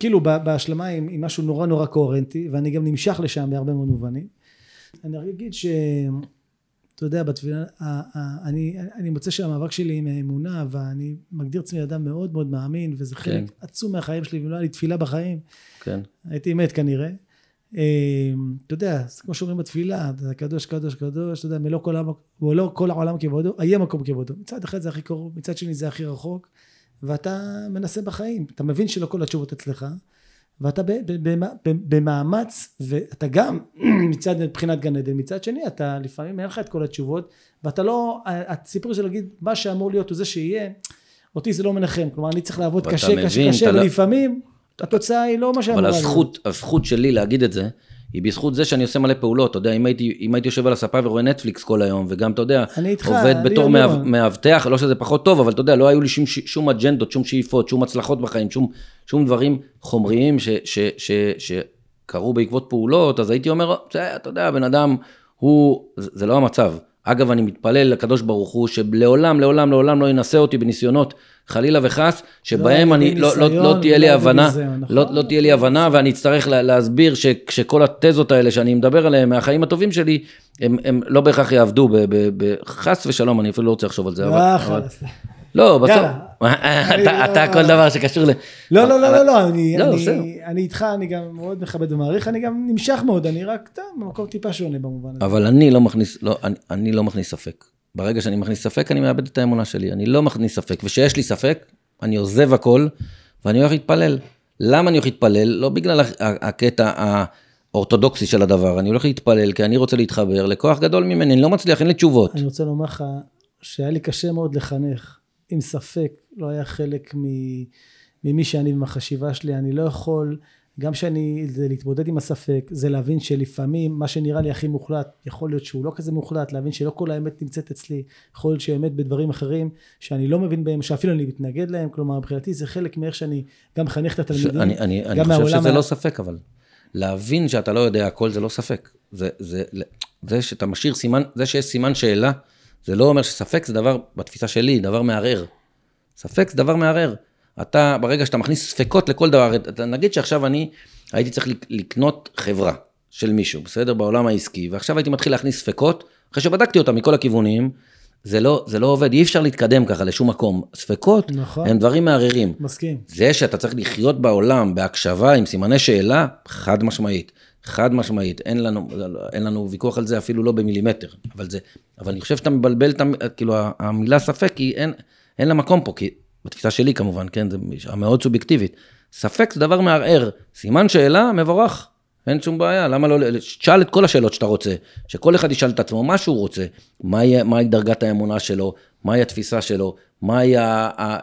כאילו בהשלמה עם, עם משהו נורא נורא קוהרנטי, ואני גם נמשך לשם בהרבה מאוד מובנים. אני רק אגיד ש... אתה יודע, בתפילה, אני, אני מוצא שהמאבק שלי עם האמונה, ואני מגדיר עצמי אדם מאוד מאוד מאמין, וזה חלק כן. עצום מהחיים שלי, ואם לא היה לי תפילה בחיים, כן, הייתי מת כנראה. אה, אתה יודע, זה כמו שאומרים בתפילה, קדוש, קדוש, קדוש, אתה יודע, מלוא כל העולם, מלוא כל העולם כבודו, היה מקום כבודו. מצד אחד זה הכי קרוב, מצד שני זה הכי רחוק, ואתה מנסה בחיים. אתה מבין שלא כל התשובות אצלך, ואתה ב- ב- ב- ב- במאמץ, ואתה גם מצד מבחינת גן עדן, מצד שני אתה לפעמים אין לך את כל התשובות, ואתה לא, הסיפור של להגיד מה שאמור להיות הוא זה שיהיה, אותי זה לא מנחם, כלומר אני צריך לעבוד אבל קשה, קשה, מבין, קשה, אתה לא- ולפעמים התוצאה היא לא מה שאמורה אבל להיות. הזכות, הזכות שלי להגיד את זה, היא בזכות זה שאני עושה מלא פעולות, אתה יודע, אם הייתי, אם הייתי יושב על הספה ורואה נטפליקס כל היום, וגם, אתה יודע, אני איתך, עובד אני בתור מאבטח, לא שזה פחות טוב, אבל אתה יודע, לא היו לי שום, שום אג'נדות, שום שאיפות, שום הצלחות בחיים, שום, שום דברים חומריים ש, ש, ש, שקרו בעקבות פעולות, אז הייתי אומר, "זה, אתה יודע, הבן אדם, הוא, זה, זה לא המצב. אגב, אני מתפלל לקדוש ברוך הוא, שלעולם, לעולם, לעולם לא ינסה אותי בניסיונות, חלילה וחס, שבהם לא אני, לא, לא, ניסיון לא תהיה לי הבנה, ביזיון, נכון. לא, לא תהיה לי הבנה, ואני אצטרך לה, להסביר ש, שכל התזות האלה שאני מדבר עליהן מהחיים הטובים שלי, הם, הם לא בהכרח יעבדו, ב, ב, ב, חס ושלום, אני אפילו לא רוצה לחשוב על זה, אבל, אה, אבל חלאס. לא, בסוף. אתה, אתה כל דבר שקשור ל... לא, לא, לא, לא, לא, אני, לא, איתך, אני גם מאוד מכבד ומעריך, אני גם נמשך מאוד, אני רק, טוב, במקום טיפה שונה במובן הזה. אבל אני לא מכניס, לא, לא ספק. ברגע שאני מכניס ספק, אני מאבד את האמונה שלי. אני לא מכניס ספק. וכשיש לי ספק, אני עוזב הכל, ואני הולך להתפלל. למה אני הולך להתפלל? לא בגלל הקטע האורתודוקסי של הדבר. אני הולך להתפלל כי אני רוצה להתחבר לכוח גדול ממני. אני לא מצליח, אין לי תשובות. אני רוצה לומר לך שהיה לי קשה מאוד לחנך, עם ספק, לא היה חלק ממי שאני ומהחשיבה שלי, אני לא יכול גם כשאני, זה להתמודד עם הספק, זה להבין שלפעמים מה שנראה לי הכי מוחלט, יכול להיות שהוא לא כזה מוחלט, להבין שלא כל האמת נמצאת אצלי, יכול להיות שהאמת בדברים אחרים, שאני לא מבין בהם, שאפילו אני מתנגד להם, כלומר מבחינתי זה חלק מאיך שאני גם מחנך את התלמידים, אני, אני, אני גם חושב מהעולם שזה ה- לא ספק, אבל להבין שאתה לא יודע הכל זה לא ספק. זה, זה, זה שאתה משאיר סימן, זה שיש סימן שאלה, זה לא אומר שספק זה דבר, בתפיסה שלי, דבר מערער. ספק זה דבר מערער. אתה, ברגע שאתה מכניס ספקות לכל דבר, אתה, נגיד שעכשיו אני הייתי צריך לק- לקנות חברה של מישהו, בסדר? בעולם העסקי, ועכשיו הייתי מתחיל להכניס ספקות, אחרי שבדקתי אותם מכל הכיוונים, זה לא, זה לא עובד, אי אפשר להתקדם ככה לשום מקום. ספקות נכון. הם דברים מערערים. מסכים, זה שאתה צריך לחיות בעולם בהקשבה עם סימני שאלה, חד משמעית. חד משמעית, אין לנו, אין לנו ויכוח על זה אפילו לא במילימטר, אבל זה, אבל אני חושב שאתה מבלבל את, כאילו, המילה ספק, היא אין, אין לה מקום פה, כי, בתפיסה שלי כמובן, כן, זה מאוד סובייקטיבית. ספק זה דבר מערער, סימן שאלה, מבורך, אין שום בעיה, למה לא, תשאל את כל השאלות שאתה רוצה, שכל אחד ישאל את עצמו מה שהוא רוצה, מהי, מהי דרגת האמונה שלו, מהי התפיסה שלו, מהי,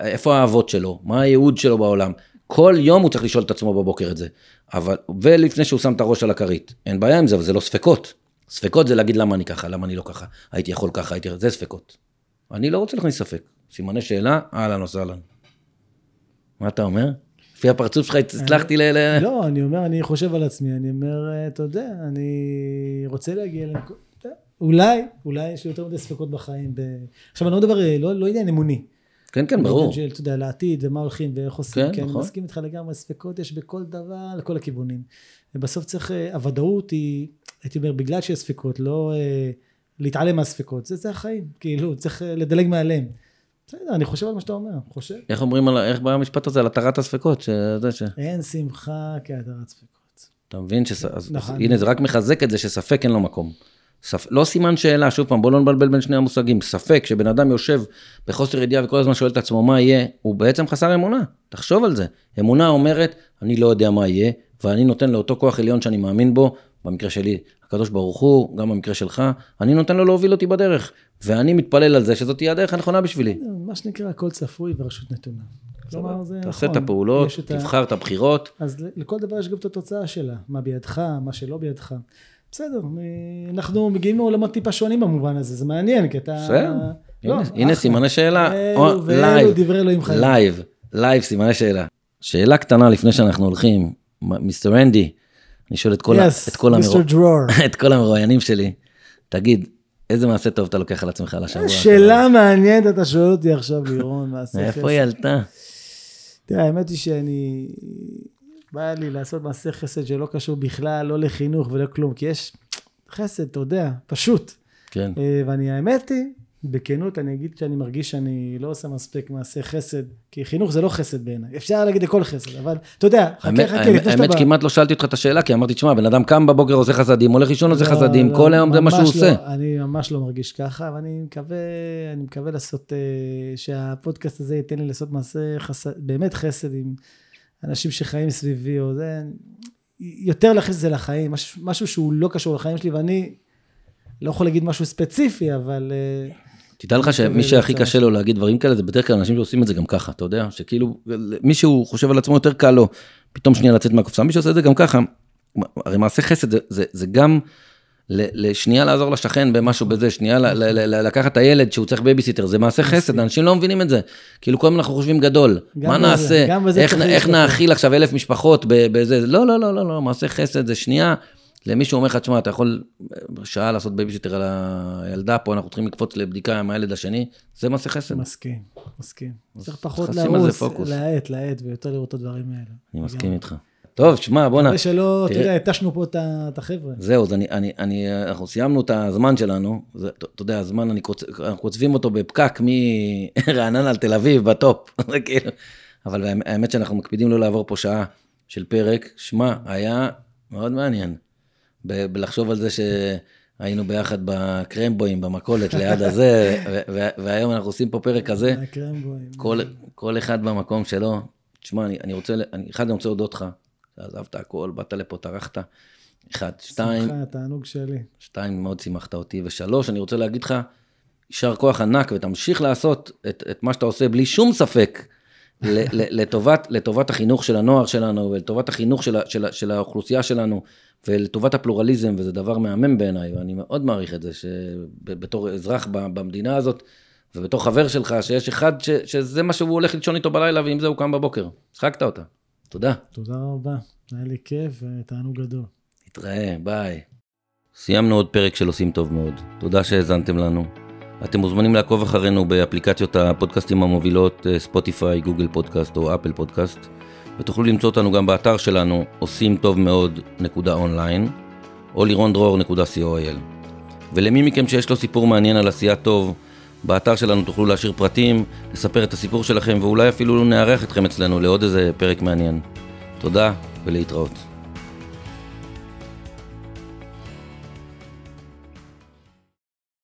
איפה האהבות שלו, מה הייעוד שלו בעולם. כל יום הוא צריך לשאול את עצמו בבוקר את זה. אבל, ולפני שהוא שם את הראש על הכרית. אין בעיה עם זה, אבל זה לא ספקות. ספקות זה להגיד למה אני ככה, למה אני לא ככה. הייתי יכול ככה, הייתי... זה ספקות. אני לא רוצה להכניס ספק. סימני שאלה, אהלן וסהלן. מה אתה אומר? לפי הפרצוף שלך הצלחתי ל... לא, אני אומר, אני חושב על עצמי, אני אומר, אה, אתה יודע, אני רוצה להגיע למקום, אולי, אולי יש לי יותר מדי ספקות בחיים. עכשיו, אני לא מדבר, אה, לא, לא עניין אמוני. כן, כן, ברור. של, אתה יודע, לעתיד, ומה הולכים ואיך עושים. כן, אני נכון. מסכים איתך לגמרי, ספקות יש בכל דבר, לכל הכיוונים. ובסוף צריך, אה, הוודאות היא, הייתי אומר, בגלל שיש ספקות, לא אה, להתעלם מהספקות, זה, זה החיים, כאילו, צריך אה, לדלג מעליהם. בסדר, אני חושב על מה שאתה אומר, חושב. איך אומרים, על, איך בא המשפט הזה? על התרת הספקות, שזה ש... אין שמחה כהדרת ספקות. אתה מבין? שס... נכון. אז, הנה, זה רק מחזק את זה שספק אין לו מקום. ספ... לא סימן שאלה, שוב פעם, בוא לא נבלבל בין שני המושגים. ספק, שבן אדם יושב בחוסר ידיעה וכל הזמן שואל את עצמו מה יהיה, הוא בעצם חסר אמונה. תחשוב על זה. אמונה אומרת, אני לא יודע מה יהיה, ואני נותן לאותו כוח עליון שאני מאמין בו, במקרה שלי, הקדוש ברוך הוא, גם במקרה שלך, אני נותן לו להוביל אותי בדרך. ואני מתפלל על זה שזאת תהיה הדרך הנכונה בשבילי. מה שנקרא, הכל צפוי ורשות נתונה. כלומר, זה תעשה נכון. את הפעולות, יש את ה- תבחר את הבחירות. אז לכל דבר יש גם את התוצאה שלה, מה בידך, מה שלא בידך. בסדר, אה, אנחנו מגיעים מעולמות טיפה שונים במובן הזה, זה מעניין, כי אתה... בסדר. לא, הנה, הנה. סימני שאלה. לייב. לייב, לייב, סימני שאלה. שאלה קטנה לפני שאנחנו הולכים, Mister אנדי, אני שואל את כל, Yes, את כל. את המרואיינים שלי, תגיד, איזה מעשה טוב אתה לוקח על עצמך לשבוע? שאלה מעניינת אתה שואל אותי עכשיו, לירון, מעשה מאיפה. היא עלתה? תראה, האמת היא שאני... בא לי לעשות מעשה חסד שלא קשור בכלל, לא לחינוך ולא כלום, כי יש חסד, אתה יודע, פשוט. כן. אה, ואני, האמת היא, בכנות, אני אגיד שאני מרגיש שאני לא עושה מספיק מעשה חסד, כי חינוך זה לא חסד בעיניי. אפשר להגיד לכל חסד, אבל אתה יודע, חכה, האמת- חכה, האמת- לפני שאתה האמת בא. שכמעט לא שאלתי אותך את השאלה, כי אמרתי, תשמע, בן אדם קם בבוקר עושה חסדים, הולך לישון עושה לא, חסדים, לא, כל היום זה מה שהוא ממש עושה. לא, אני ממש לא מרגיש ככה, ואני מקווה, אני מקווה לעשות, אה, שהפודקאסט הזה ייתן לי לעשות מעשה חסד, באמת חסד עם אנשים שחיים סביבי, או זה, יותר להכניס את זה לחיים, משהו, משהו שהוא לא קשור לחיים שלי, ואני לא יכול להגיד משהו ספציפי, אבל אה, תדע לך שמי שהכי קשה לו להגיד דברים כאלה, זה בדרך כלל אנשים שעושים את זה גם ככה, אתה יודע? שכאילו, מישהו חושב על עצמו יותר קל לו, פתאום שנייה לצאת מהקופסה, מי שעושה את זה גם ככה, הרי מעשה חסד זה, זה, זה גם לשנייה לעזור לשכן במשהו בזה, שנייה לקחת את הילד שהוא צריך בייביסיטר, זה מעשה חסד, אנשים לא מבינים את זה. כאילו כל הזמן אנחנו חושבים גדול, מה נעשה, איך. נאכיל עכשיו אלף משפחות בזה, לא, לא, לא, לא, לא, מעשה חסד זה שנייה. למישהו אומר לך, תשמע, אתה יכול שעה לעשות בייביסיטר על הילדה, פה אנחנו צריכים לקפוץ לבדיקה עם הילד השני, זה מעשה חסד. מסכים, מסכים. צריך פחות פוקוס. להאט, להאט, ויותר לראות את הדברים האלה. אני מסכים איתך. טוב, שמע, בואנה, מקווה שלא, אתה. יודע, התשנו פה את החבר'ה. זהו, אז אני, אני, אני, אנחנו סיימנו את הזמן שלנו, אתה יודע, הזמן, אני קוצ... אנחנו קוצבים אותו בפקק מרעננה לתל אביב, ב top, כאילו, אבל האמת- שאנחנו מקפידים לא לעבור פה שעה של פרק, שמע, היה מאוד מעניין, בלחשוב על זה שהיינו ביחד בקרמבואים, במכולת ליד הזה, והיום אנחנו עושים פה פרק כזה, הקרמבואים. כל, כל אחד במקום שלו. תשמע, אני, אני רוצה, אני, אחד, אני רוצה להודות לך, שעזבת הכל, באת לפה, טרחת. אחד, שתיים, שמחה, תענוג שלי. שתיים, מאוד שימחת אותי, ושלוש, אני רוצה להגיד לך, יישר כוח ענק, ותמשיך לעשות את, את מה שאתה עושה בלי שום ספק, לטובת, לטובת החינוך של הנוער שלנו, ולטובת החינוך של, של, של האוכלוסייה שלנו, ולטובת הפלורליזם, וזה דבר מהמם בעיניי, ואני מאוד מעריך את זה, שבתור אזרח במדינה הזאת, ובתור חבר שלך, שיש אחד ש, שזה מה שהוא הולך לישון איתו בלילה, ועם זה הוא קם בבוקר. שחקת אותה. תודה. תודה רבה, היה לי כיף ותענוג גדול. נתראה, ביי. סיימנו עוד פרק של עושים טוב מאוד. תודה שהאזנתם לנו. אתם מוזמנים לעקוב אחרינו באפליקציות הפודקאסטים המובילות, אה, Spotify, Google Podcast או Apple Podcast, ותוכלו למצוא אותנו גם באתר שלנו, עושים טוב מאוד נקודה אונליין, או לירון דרור נקודה co.il. ולמי מכם שיש לו סיפור מעניין על עשייה טוב, באתר שלנו תוכלו להשאיר פרטים, לספר את הסיפור שלכם, ואולי אפילו נארח אתכם אצלנו לעוד איזה פרק מעניין. תודה ולהתראות.